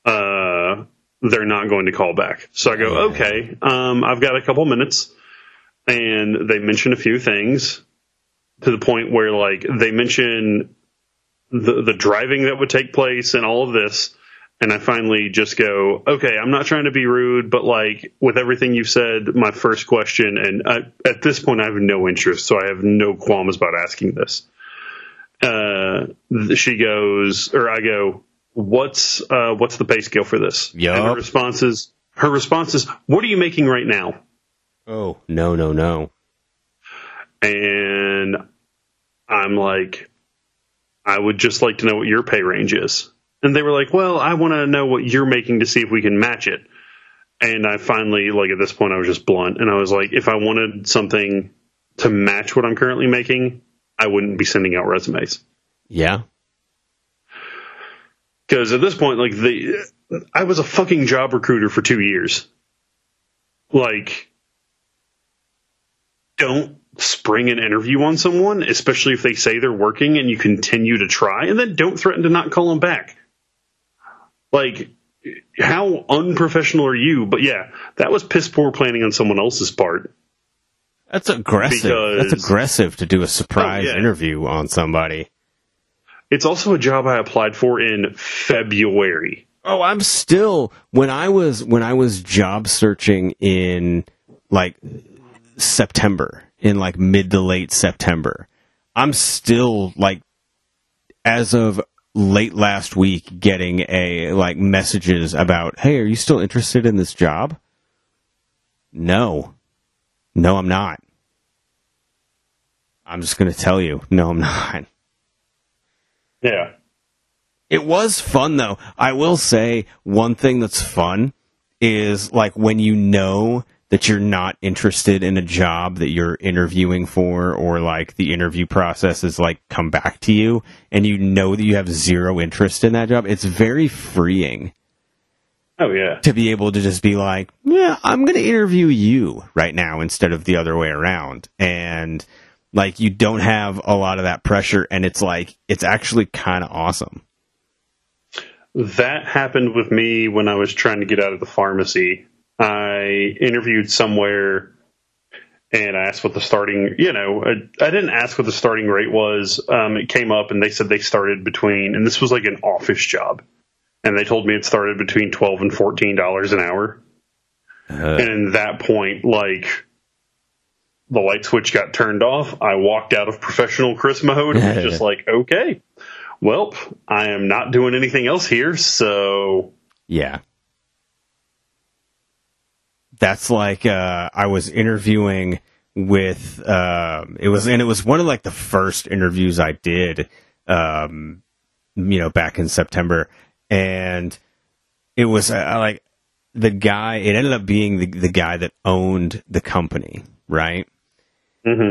uh, they're not going to call back. So I go, okay, um, I've got a couple minutes, and they mention a few things to the point where like they mention the the driving that would take place and all of this and I finally just go, okay, I'm not trying to be rude, but like with everything you've said, my first question, and I, at this point I have no interest, so I have no qualms about asking this. Uh, she goes, or I go, what's uh, what's the pay scale for this? And her response is, her response is, what are you making right now? Oh no no no. And I'm like, I would just like to know what your pay range is. And they were like, well, I want to know what you're making to see if we can match it. And I finally, like, at this point, I was just blunt. And I was like, if I wanted something to match what I'm currently making, I wouldn't be sending out resumes. Yeah. Because at this point, like, the, I was a fucking job recruiter for two years. Like, don't spring an interview on someone, especially if they say they're working and you continue to try, and then don't threaten to not call them back. Like, how unprofessional are you? But yeah, that was piss poor planning on someone else's part. That's aggressive. Because- That's aggressive to do a oh, surprise Oh, yeah. interview on somebody. It's also a job I applied for in February. Oh, I'm still when I was when I was job searching in like September, in like mid to late September. I'm still like as of late last week getting a like messages about, "Hey, are you still interested in this job?" No. No, I'm not. I'm just going to tell you, no, I'm not. Yeah. It was fun though. I will say one thing that's fun is like when you know that you're not interested in a job that you're interviewing for or like the interview process is like come back to you and you know that you have zero interest in that job. It's very freeing Oh yeah. to be able to just be like, yeah, I'm going to interview you right now instead of the other way around. And like you don't have a lot of that pressure and it's like it's actually kind of awesome. That happened with me when I was trying to get out of the pharmacy. I interviewed somewhere and I asked what the starting, you know, I, I didn't ask what the starting rate was. Um, it came up and they said they started between, and this was like an office job. And they told me it started between 12 and $14 an hour. and in that point, like, the light switch got turned off. I walked out of professional Chris mode and was just <laughs> like, okay, well, I am not doing anything else here, so Yeah. That's like uh, I was interviewing with um it was and it was one of like the first interviews I did um you know back in September. And it was uh, like the guy it ended up being the the guy that owned the company right?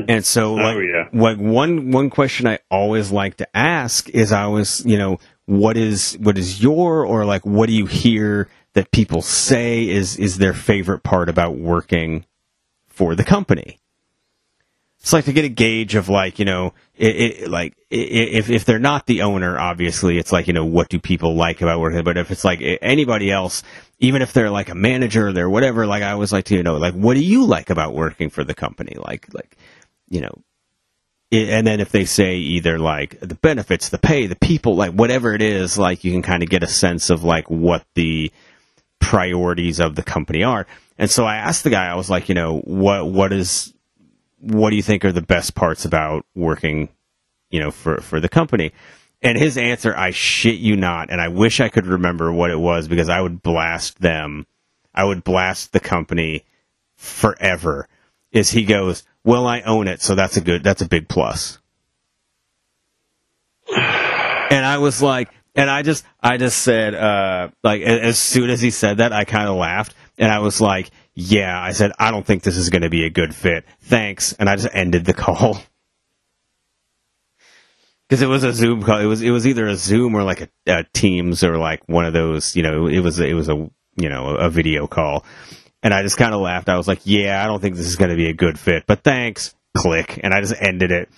And so like Oh, yeah. like one one question I always like to ask is I was you know what is what is your or like what do you hear that people say is is their favorite part about working for the company. It's like to get a gauge of like you know it, it like if if they're not the owner, obviously it's like you know what do people like about working. But if it's like anybody else, even if they're like a manager, or they're whatever. Like I always like to you know like what do you like about working for the company? Like like you know and then if they say either like the benefits, the pay, the people, like whatever it is, like you can kind of get a sense of like what the priorities of the company are. And so I asked the guy, I was like, you know, what what is what do you think are the best parts about working, you know, for for the company? And his answer, I shit you not, and I wish I could remember what it was because I would blast them. I would blast the company forever. Is he goes, well, I own it, so that's a good, that's a big plus. <sighs> And I was like, and I just, I just said, uh, like, as soon as he said that, I kind of laughed, and I was like, yeah, I said, I don't think this is going to be a good fit. Thanks, and I just ended the <laughs> call. Because it was a Zoom call. It was it was either a Zoom or like a, a Teams or like one of those. You know, it was it was a you know a video call, and I just kind of laughed. I was like, "Yeah, I don't think this is going to be a good fit, but thanks." Click, and I just ended it.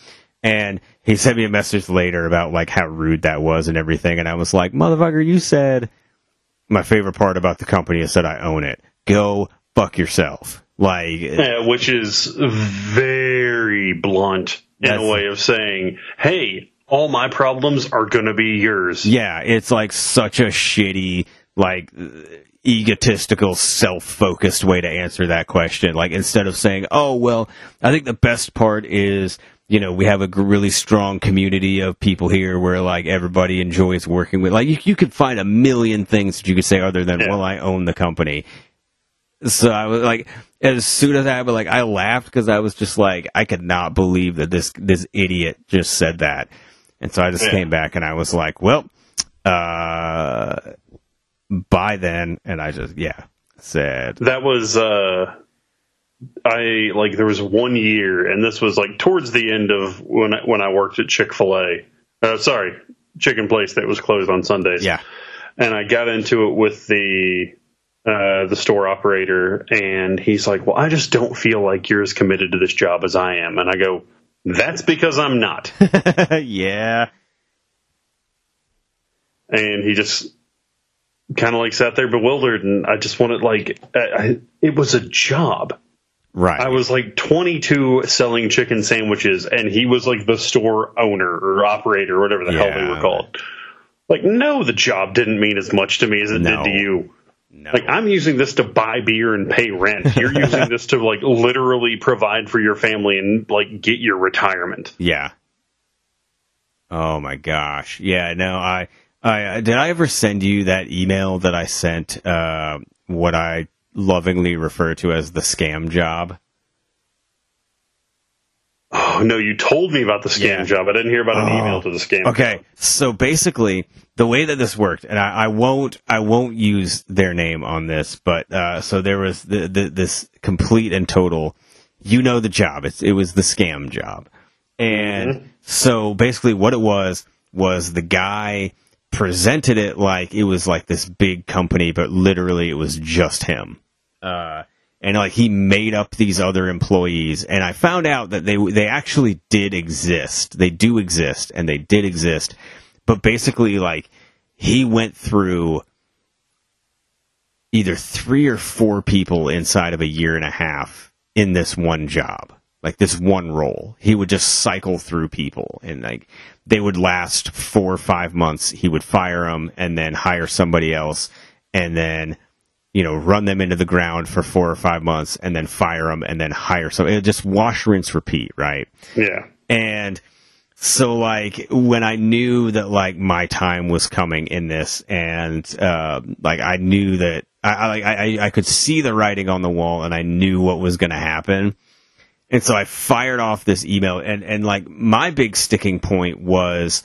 And he sent me a message later about like how rude that was and everything, and I was like, "Motherfucker, you said my favorite part about the company is that I own it. Go fuck yourself." Like, Yeah, which is very blunt in a way of saying, "Hey, all my problems are going to be yours." Yeah, it's like such a shitty like egotistical, self-focused way to answer that question. Like instead of saying, "Oh, well, I think the best part is." You know, we have a really strong community of people here where like everybody enjoys working with. Like you, you could find a million things that you could say other than, Yeah. "Well, I own the company." So I was like, as soon as I, but like, I laughed because I was just like, I could not believe that this this idiot just said that, and so I just Yeah. came back and I was like, well, uh, by then, and I just yeah said, That was uh I like there was one year and this was like towards the end of when I, when I worked at Chick-fil-A. Uh, sorry, chicken place that was closed on Sundays. yeah, and I got into it with the uh, the store operator, and he's like, "Well, I just don't feel like you're as committed to this job as I am." And I go, "That's because I'm not." <laughs> yeah, and he just kind of like sat there bewildered, and I just wanted like I, I, it was a job. Right, I was like 22 selling chicken sandwiches, and he was like the store owner or operator or whatever the hell they were called. Like, no, the job didn't mean as much to me as it No. did to you. no, Like I'm using this to buy beer and pay rent. You're <laughs> using this to like literally provide for your family and like get your retirement. yeah. Oh my gosh, yeah, no, I, I did I ever send you that email that I sent, uh, what I lovingly refer to as the scam job. Oh no, you told me about the scam Yeah. job. I didn't hear about an Oh. email to the scam. Okay, job. so basically, the way that this worked, and I, I won't, I won't use their name on this, but uh, so there was the, the, this complete and total. You know the job. It's, it was the scam job, and so basically, what it was was the guy presented it like it was like this big company, but literally it was just him. Uh, and like he made up these other employees. And i found out that they they actually did exist. They do exist and they did exist. But basically like he went through either three or four people inside of a year and a half in this one job like this one role he would just cycle through people and like they would last four or five months he would fire them and then hire somebody else and then you know, run them into the ground for four or five months and then fire them and then hire some. It just wash, rinse, repeat, right? Yeah. And so, like, when I knew that, like, my time was coming in this and, uh, like, I knew that I, I, I, I could see the writing on the wall and I knew what was going to happen. And so I fired off this email and, and like, my big sticking point was,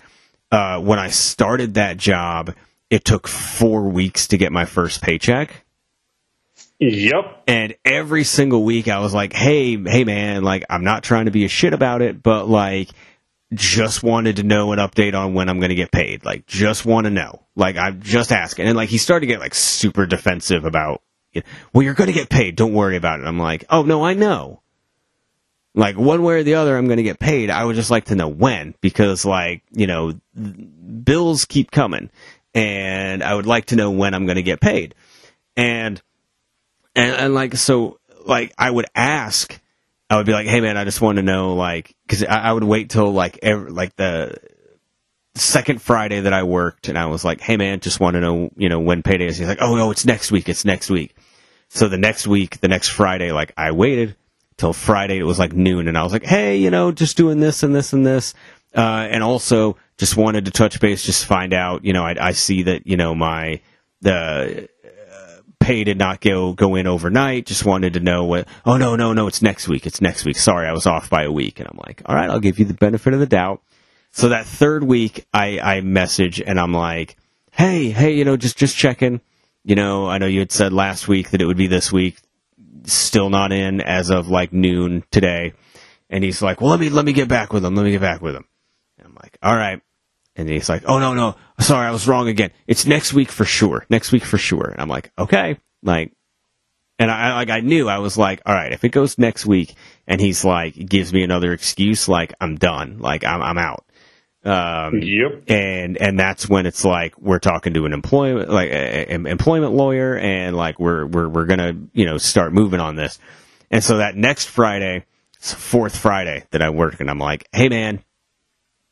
uh, when I started that job, it took four weeks to get my first paycheck. Yep. And every single week I was like, hey, hey man, like I'm not trying to be a shit about it, but like just wanted to know an update on when I'm going to get paid. Like just want to know. Like I'm just asking. And like he started to get like super defensive about, well, you're going to get paid. Don't worry about it. I'm like, oh no, I know. Like one way or the other, I'm going to get paid. I would just like to know when because like, you know, bills keep coming and I would like to know when I'm going to get paid. And and, and like so like i would ask i would be like hey man i just want to know like because I, I would wait till like every, like the second friday that i worked and i was like hey man just want to know you know when payday is he's like oh no it's next week it's next week so the next week the next friday like i waited till friday it was like noon and i was like hey you know just doing this and this and this uh, and also just wanted to touch base just find out you know i, I see that you know my the pay did not go go in overnight. Just wanted to know what. Oh no, no, no! It's next week. It's next week. Sorry, I was off by a week. And I'm like, all right, I'll give you the benefit of the doubt. So that third week, I I message and I'm like, hey, hey, you know, just just checking. You know, I know you had said last week that it would be this week. Still not in as of like noon today. And he's like, well, let me let me get back with him. Let me get back with him. And I'm like, all right. And he's like, "Oh no, no, sorry, I was wrong again. It's next week for sure. Next week for sure." And I'm like, "Okay." Like, and I like I knew I was like, "All right, if it goes next week," and he's like, gives me another excuse, like I'm done, like I'm I'm out. Um, Yep. and and that's when it's like we're talking to an employment like an employment lawyer, and like we're we're we're gonna you know start moving on this. And so that next Friday, it's fourth Friday that I work, and I'm like, "Hey man,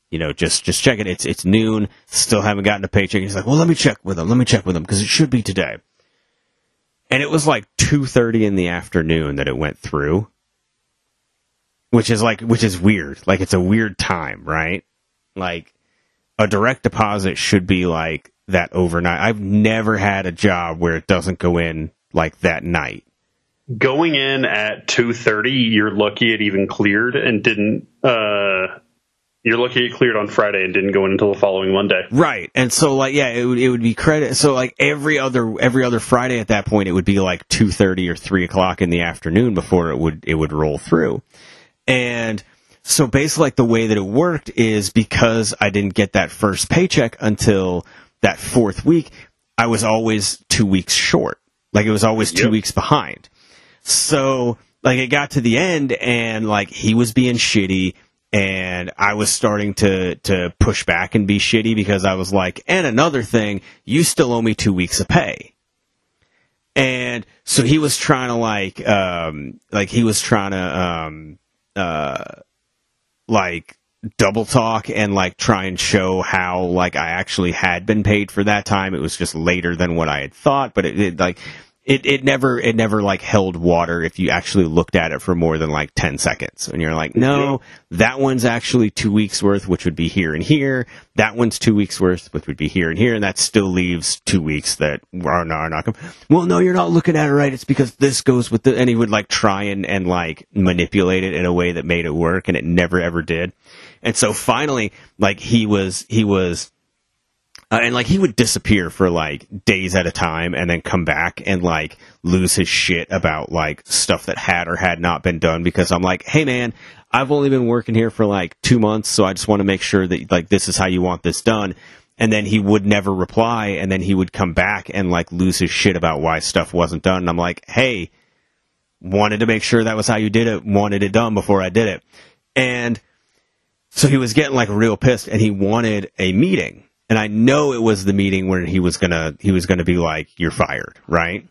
you know, just just check it. It's it's noon. Still haven't gotten a paycheck. He's like, well, let me check with him. Let me check with him because it should be today. And it was like two thirty in the afternoon that it went through, which is like which is weird. Like it's a weird time, right? Like a direct deposit should be like that overnight. I've never had a job where it doesn't go in like that night. Going in at two thirty, you're lucky it even cleared and didn't. Uh, you're lucky it cleared on Friday and didn't go in until the following Monday. Right. And so like yeah, it would it would be credit so like every other every other Friday at that point it would be like two thirty or three o'clock in the afternoon before it would it would roll through. And so basically like the way that it worked is because I didn't get that first paycheck until that fourth week, I was always two weeks short. Like it was always two Yep. weeks behind. So like it got to the end and like he was being shitty and I was starting to to push back and be shitty because I was like, and another thing, you still owe me two weeks of pay. And so he was trying to like um like he was trying to um uh like double talk and like try and show how like I actually had been paid for that time. It was just later than what I had thought, but it, it like it, it never it never like held water if you actually looked at it for more than like 10 seconds. And you're like no that one's actually two weeks worth which would be here and here. That one's two weeks worth which would be here and here. And that still leaves two weeks that are not, are not com- well no you're not looking at it right. It's because this goes with the and he would like try and and like manipulate it in a way that made it work and it never ever did. And so finally like he was he was uh, and like he would disappear for like days at a time and then come back and like lose his shit about like stuff that had or had not been done because I'm like, hey man, I've only been working here for like two months, so I just want to make sure that like this is how you want this done. And then he would never reply, and then he would come back and like lose his shit about why stuff wasn't done. And I'm like, hey, wanted to make sure that was how you did it, wanted it done before I did it. And so he was getting like real pissed and he wanted a meeting. And I know it was the meeting where he was gonna he was gonna be like, You're fired, right?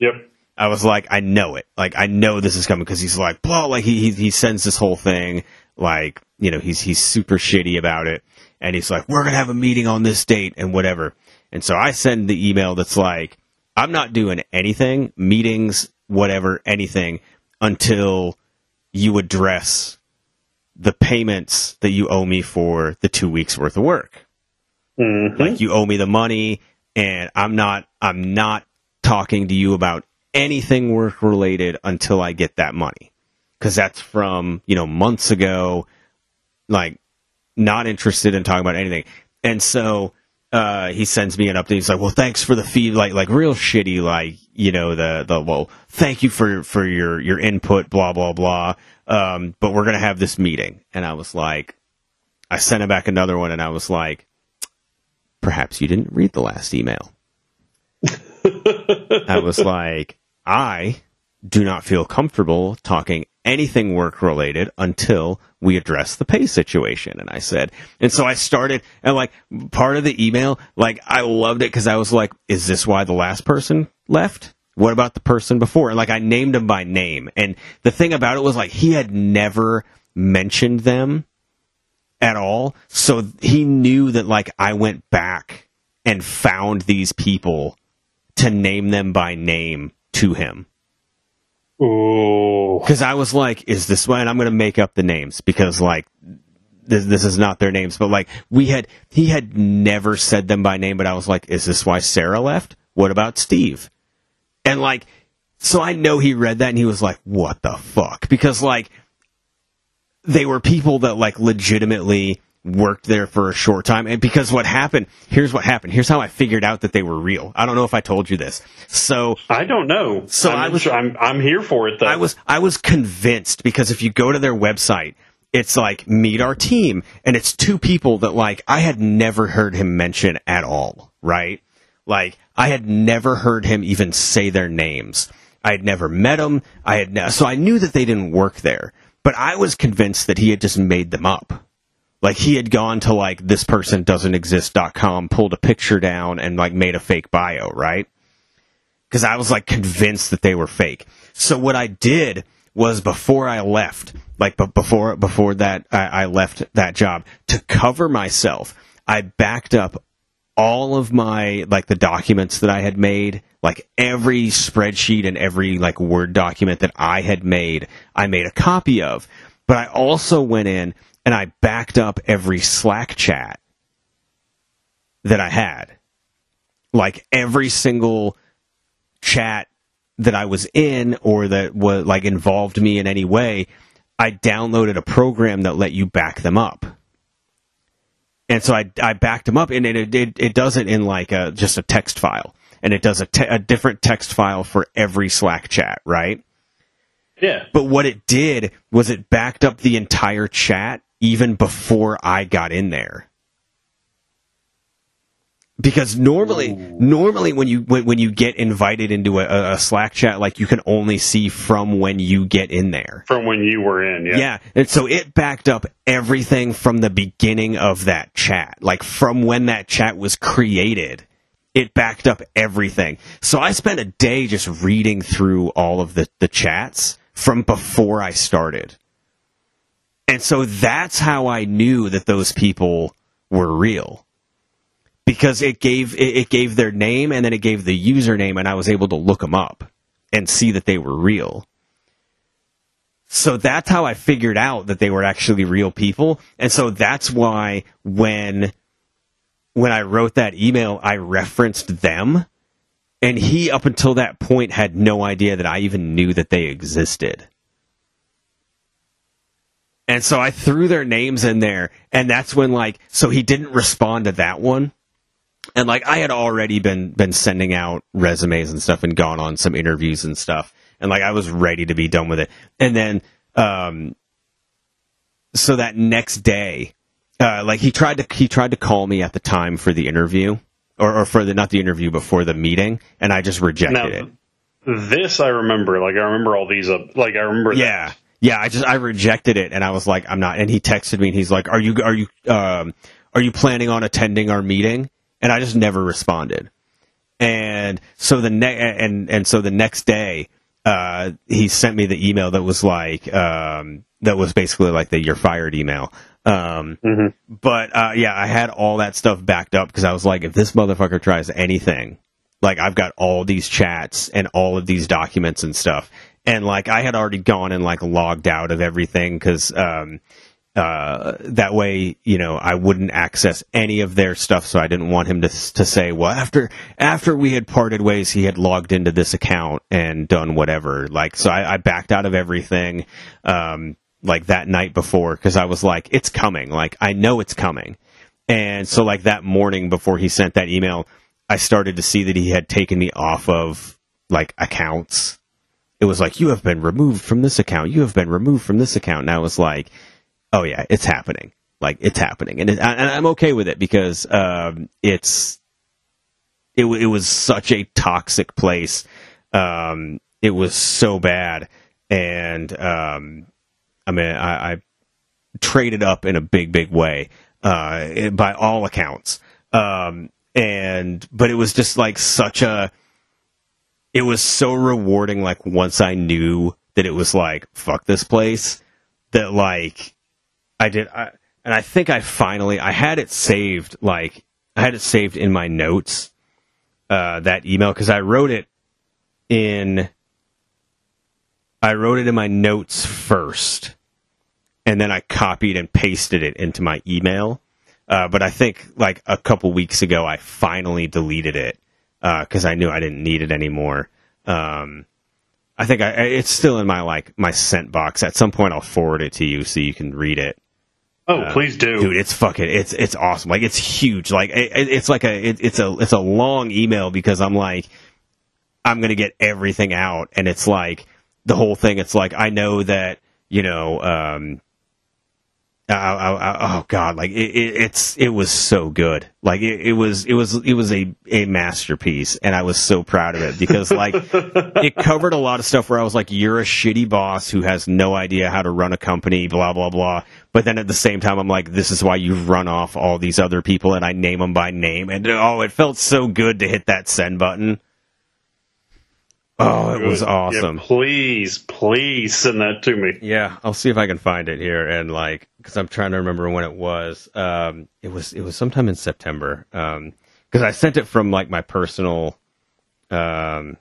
Yep. I was like, I know it. Like I know this is coming because he's like, blah, like he, he he sends this whole thing, like, you know, he's he's super shitty about it. And he's like, We're gonna have a meeting on this date and whatever. And so I send the email that's like, I'm not doing anything, meetings, whatever, anything, until you address the payments that you owe me for the two weeks worth of work. Mhm. Like you owe me the money and I'm not I'm not talking to you about anything work related until I get that money. Cuz that's from, you know, months ago like not interested in talking about anything. And so uh, he sends me an update. He's like, "Well, thanks for the feed, like, like real shitty, like, you know, the the well, thank you for for your your input, blah blah blah. Um, but we're gonna have this meeting." And I was like, I sent him back another one, and I was like, "Perhaps you didn't read the last email." I was like, I do not feel comfortable talking anything work related until we address the pay situation. And I said, and so I started, and like part of the email, like I loved it because I was like, is this why the last person left? What about the person before? And like I named him by name. And the thing about it was like he had never mentioned them at all. So he knew that like I went back and found these people to name them by name to him. Ooh. Because I was like, is this why? And I'm going to make up the names because like this, this is not their names, but like we had, he had never said them by name, but I was like, is this why Sarah left? What about Steve? And like, so I know he read that and he was like, what the fuck? Because like, they were people that like legitimately worked there for a short time. And because what happened, here's what happened. Here's how I figured out that they were real. I don't know if I told you this. So I don't know. So I'm I was- I'm I'm here for it though. I was I was convinced because if you go to their website, it's like meet our team, and it's two people that like I had never heard him mention at all, right? Like I had never heard him even say their names. I had never met them. I had ne- so I knew that they didn't work there, but I was convinced that he had just made them up. Like he had gone to like this person doesn't exist.com, pulled a picture down and like made a fake bio, right? because I was like convinced that they were fake. So what I did was before I left, like but before before that I, I left that job to cover myself. I backed up all of my like the documents that I had made, like every spreadsheet and every like Word document that I had made, I made a copy of. But I also went in and I backed up every Slack chat that I had. Like every single chat that I was in or that was like involved me in any way, I downloaded a program that let you back them up. And so I, I backed them up and it, it, it does it in like a, just a text file and it does a, te- a different text file for every Slack chat, right? Yeah. But what it did was it backed up the entire chat even before I got in there. Because normally, normally when you when, when you get invited into a, a Slack chat, like you can only see from when you get in there. From when you were in, yeah. Yeah, and so it backed up everything from the beginning of that chat, like from when that chat was created. It backed up everything. So I spent a day just reading through all of the, the chats from before I started. And so that's how I knew that those people were real. Because it gave it, it gave their name and then it gave the username and I was able to look them up and see that they were real. So that's how I figured out that they were actually real people. And so that's why when when I wrote that email, I referenced them. And he, up until that point, had no idea that I even knew that they existed. And so I threw their names in there, and that's when, like, so he didn't respond to that one. And like I had already been been sending out resumes and stuff and gone on some interviews and stuff. And like I was ready to be done with it. And then um so that next day, uh, like he tried to he tried to call me at the time for the interview or, or for the not the interview but for the meeting and I just rejected Now, it. this I remember. Like I remember all these. Up, like I remember. Yeah. Yeah, I just I rejected it and I was like I'm not and he texted me and he's like are you are you um are you planning on attending our meeting? And I just never responded. And so the ne- and and so the next day uh he sent me the email that was like um that was basically like the you're fired email. Um but uh yeah, I had all that stuff backed up because I was like if this motherfucker tries anything like I've got all these chats and all of these documents and stuff. And like I had already gone and like logged out of everything because um, uh, that way you know I wouldn't access any of their stuff so I didn't want him to to say well after after we had parted ways he had logged into this account and done whatever. Like so I, I backed out of everything. Um, like that night before because I was like it's coming. Like I know it's coming. And so like that morning before he sent that email I started to see that he had taken me off of like accounts. It was like you have been removed from this account. You have been removed from this account. And i was like oh yeah it's happening. Like it's happening. And, it, and i'm okay with it because um, it's it, it was such a toxic place. Um, it was so bad. And um, i mean I, I traded up in a big big way uh, by all accounts. Um, and but it was just like such a it was so rewarding like once I knew that it was like fuck this place that like I did I and I think I finally I had it saved like I had it saved in my notes uh that email cuz I wrote it in I wrote it in my notes first and then I copied and pasted it into my email uh, but I think like a couple weeks ago I finally deleted it because I knew I didn't need it anymore. Um, I think I, it's still in my like my sent box. At some point, I'll forward it to you so you can read it. Oh, please do. Dude, it's fucking it's it's awesome. Like it's huge. Like it- it's like a it, it's a it's a long email because I'm like I'm gonna get everything out, and it's like the whole thing. It's like I know that you know. Um, I, I, I, oh god, like it, it, it's it was so good. Like it, it was it was it was a a masterpiece, and I was so proud of it because like <laughs> it covered a lot of stuff where I was like, you're a shitty boss who has no idea how to run a company, blah blah blah. But then at the same time, I'm like, this is why you've run off all these other people, and I name them by name, and oh, it felt so good to hit that send button. Oh, it was awesome. Yeah, please, please send that to me. Yeah, I'll see if I can find it here and like because I'm trying to remember when it was. Um, it was it was sometime in September. Um, because I sent it from like my personal. Um,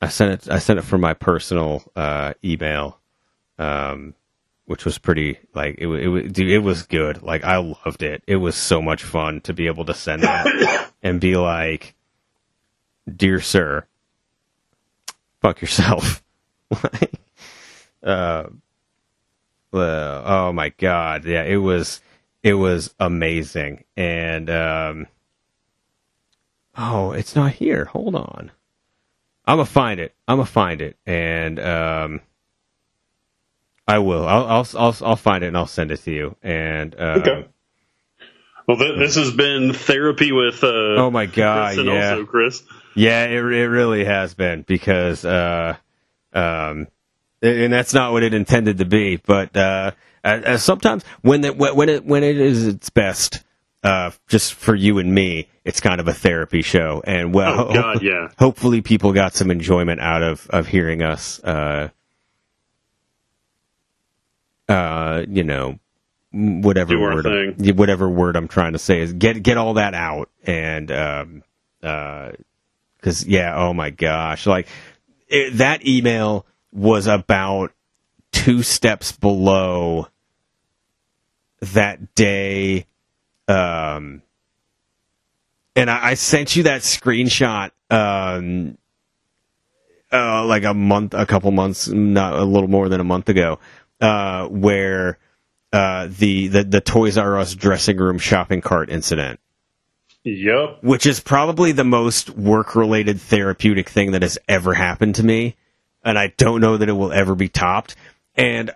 I sent it. I sent it from my personal uh, email, um, which was pretty like it. It was dude, it was good. Like I loved it. It was so much fun to be able to send that <coughs> and be like, "Dear sir, fuck yourself." <laughs> uh, uh, oh my god, yeah, it was it was amazing, and um, oh, it's not here. Hold on, I'm gonna find it. I'm gonna find it, and um, I will. I'll I'll I'll, I'll find it and I'll send it to you. And uh, Okay. Well, th- this has been therapy with. Uh, oh my god, Chris and yeah. also Chris. Yeah, it it really has been because uh, um, and that's not what it intended to be. But uh, sometimes when it when it when it is its best, uh, just for you and me, it's kind of a therapy show. And well, Oh, God, yeah. hopefully people got some enjoyment out of of hearing us. Uh, uh, you know, whatever word, I'm- whatever word I'm trying to say is get get all that out and um, uh, because yeah, oh my gosh, like it, that email was about two steps below that day. Um, and I, I sent you that screenshot. Um, uh, like a month, a couple months, not a little more than a month ago, uh, where uh, the, the the Toys R Us dressing room shopping cart incident Yep. which is probably the most work related therapeutic thing that has ever happened to me and i don't know that it will ever be topped. And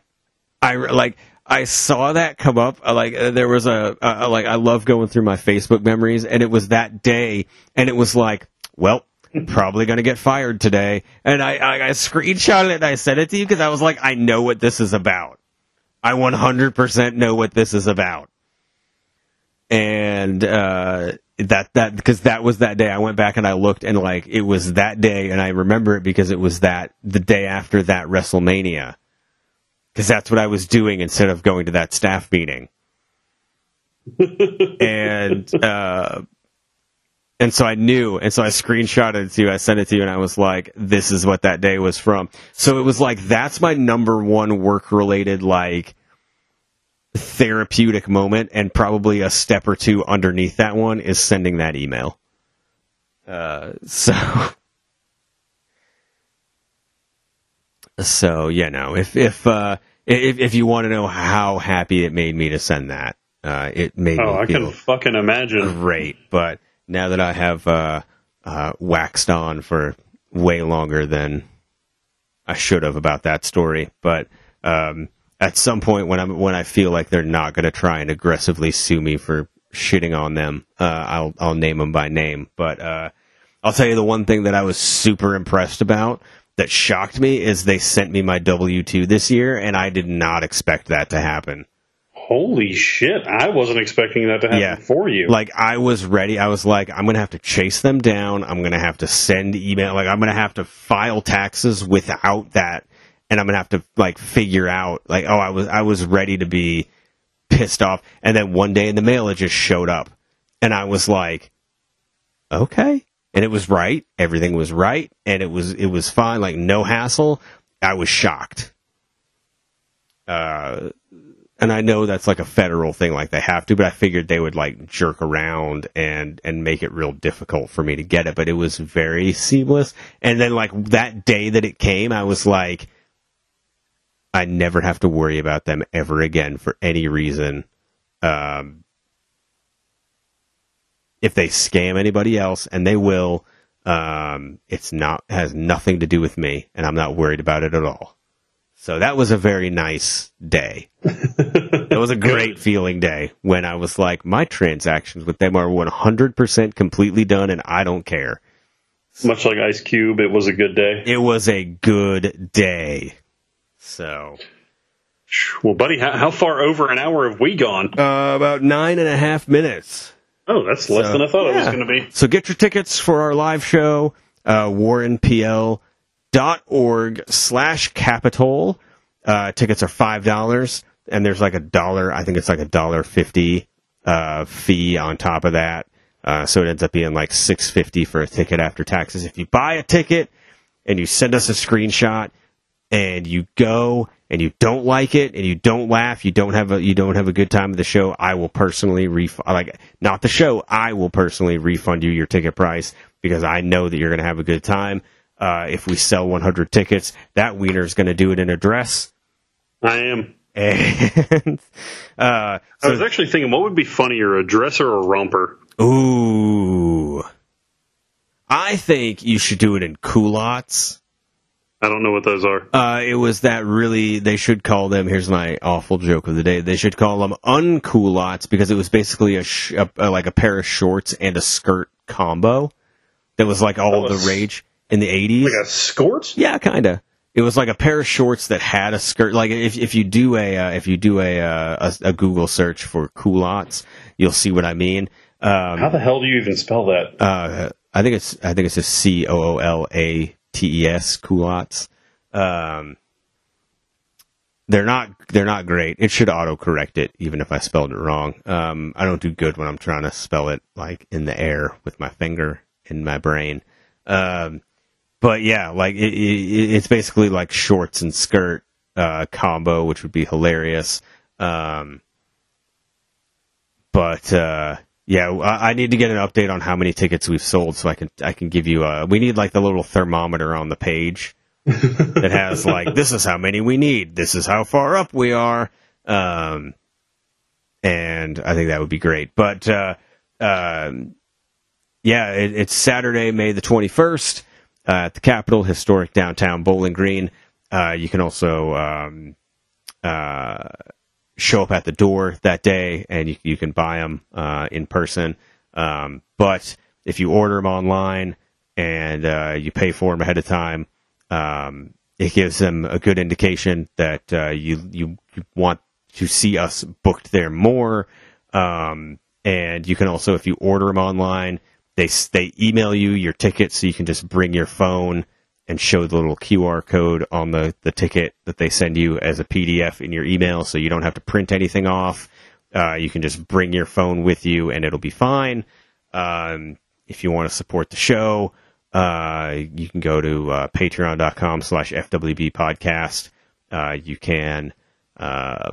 i like i saw that come up uh, like uh, there was a uh, like i love going through my facebook memories and it was that day and it was like well <laughs> probably gonna get fired today. And i i, I screenshotted it and i sent it to you because i was like i know what this is about. I 100% know what this is about and uh, that that because that was that day. I went back and I looked, and like it was that day, and I remember it because it was that the day after that WrestleMania, because that's what I was doing instead of going to that staff meeting, <laughs> and uh, and so I knew, and so I screenshotted it to you, I sent it to you, and I was like, "This is what that day was from." So it was like that's my number one work related like therapeutic moment and probably a step or two underneath that one is sending that email. Uh, so, so yeah, no. If if uh, if if you want to know how happy it made me to send that, uh, it made Oh, me I can fucking imagine. great. But now that I have uh, uh, waxed on for way longer than I should have about that story, but um, at some point when I'm when I feel like they're not going to try and aggressively sue me for shitting on them, uh, I'll I'll name them by name. But uh, I'll tell you the one thing that I was super impressed about that shocked me is they sent me my W two this year, and I did not expect that to happen. Holy shit! I wasn't expecting that to happen Yeah. for you. Like I was ready. I was like, I'm gonna have to chase them down. I'm gonna have to send email. Like I'm gonna have to file taxes without that, and I'm gonna have to like figure out like, oh, I was I was ready to be pissed off, and then one day in the mail it just showed up, and I was like, okay, and it was right. Everything was right, and it was it was fine. Like no hassle. I was shocked. Uh, and I know that's like a federal thing, like they have to, but I figured they would like jerk around and and make it real difficult for me to get it. But it was very seamless. And then like that day that it came, I was like, I never have to worry about them ever again for any reason. Um, if they scam anybody else, and they will, um, it's not has nothing to do with me, and I'm not worried about it at all. So that was a very nice day. <laughs> it was a great feeling day when I was like, my transactions with them are 100% completely done, and I don't care. Much like Ice Cube, it was a good day. It was a good day. So Well, buddy, how, how far over an hour have we gone? uh, about nine and a half minutes. Oh, that's less So, than I thought it was going to be. So get your tickets for our live show. uh, warrenpl.org slash capitol. Uh, tickets are five dollars, and there's like a dollar. I think it's like a dollar fifty uh, fee on top of that. Uh, so it ends up being like six fifty for a ticket after taxes. If you buy a ticket and you send us a screenshot and you go and you don't like it and you don't laugh, you don't have a you don't have a good time at the show, I will personally refund like not the show, I will personally refund you your ticket price because I know that you're going to have a good time. Uh, if we sell 100 tickets, that wiener is going to do it in a dress. I am. <laughs> And uh, I was actually thinking, what would be funnier, a dress or a romper? ooh, I think you should do it in culottes. I don't know what those are. Uh, it was that really, they should call them, here's my awful joke of the day, they should call them unculottes because it was basically a, sh- a, a like a pair of shorts and a skirt combo that was like all Oh, the rage in the 80s. Like a skirt? yeah, kinda. It was like a pair of shorts that had a skirt. Like if if you do a uh, if you do a, uh, a a Google search for culottes, you'll see what I mean. Um, How the hell do you even spell that? uh, I think it's I think it's just C O O L A T E S culottes. Um, they're not they're not great. It should autocorrect it even if I spelled it wrong. Um, I don't do good when I'm trying to spell it like in the air with my finger in my brain. Um, but yeah, like it, it, it's basically like shorts and skirt uh, combo, which would be hilarious. Um, but uh, yeah, I, need to get an update on how many tickets we've sold, so I can I can give you a. We need like the little thermometer on the page <laughs> that has like this is how many we need, this is how far up we are, um, and I think that would be great. But uh, um, yeah, it, it's Saturday, May the twenty first uh, at the Capitol, historic downtown Bowling Green. Uh, you can also um, uh, show up at the door that day, and you, you can buy them uh, in person. Um, but if you order them online and uh, you pay for them ahead of time, um, it gives them a good indication that uh, you you want to see us booked there more. Um, and you can also, if you order them online, they they email you your ticket, so you can just bring your phone and show the little QR code on the, the ticket that they send you as a PDF in your email, so you don't have to print anything off. Uh, you can just bring your phone with you, and it'll be fine. Um, if you want to support the show, uh, you can go to uh, patreon.com slash FWB podcast. Uh, you can uh,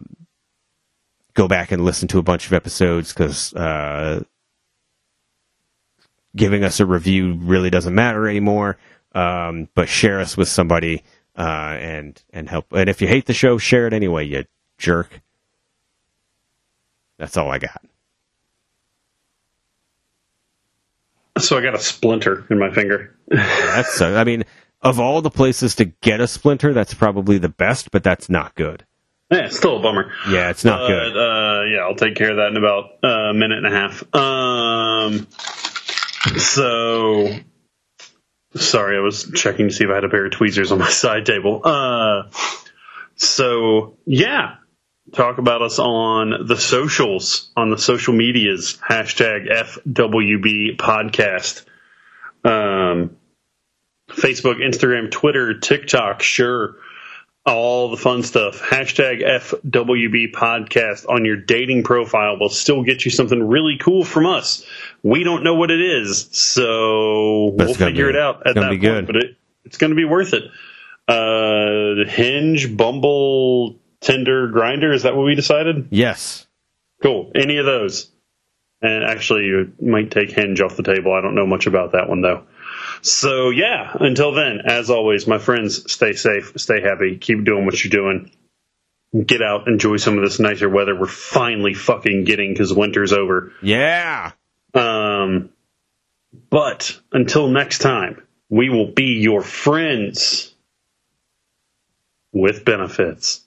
go back and listen to a bunch of episodes because uh, giving us a review really doesn't matter anymore. Um, but share us with somebody uh, and and help. And if you hate the show, share it anyway, you jerk. That's all I got. So I got a splinter in my finger. That's uh, I mean, of all the places to get a splinter, that's probably the best, but that's not good. Yeah, it's still a bummer. Yeah, it's not But, good. Uh, yeah, I'll take care of that in about uh, a minute and a half. Um, so, sorry, I was checking to see if I had a pair of tweezers on my <laughs> side table. Uh, so, yeah, talk about us on the socials, on the social medias, hashtag FWB podcast. Um, Facebook, Instagram, Twitter, TikTok, sure all the fun stuff. Hashtag FWB podcast on your dating profile will still get you something really cool from us. We don't know what it is, so But we'll figure be- it out at that be good. But it, it's going to be worth it. Uh, Hinge, Bumble, Tinder, Grindr. Is that what we decided? yes. Cool. Any of those. And actually, you might take Hinge off the table. I don't know much about that one, though. So, yeah, until then, as always, my friends, stay safe, stay happy, keep doing what you're doing. Get out, enjoy some of this nicer weather we're finally fucking getting because winter's over. Yeah. Um, but until next time, we will be your friends with benefits.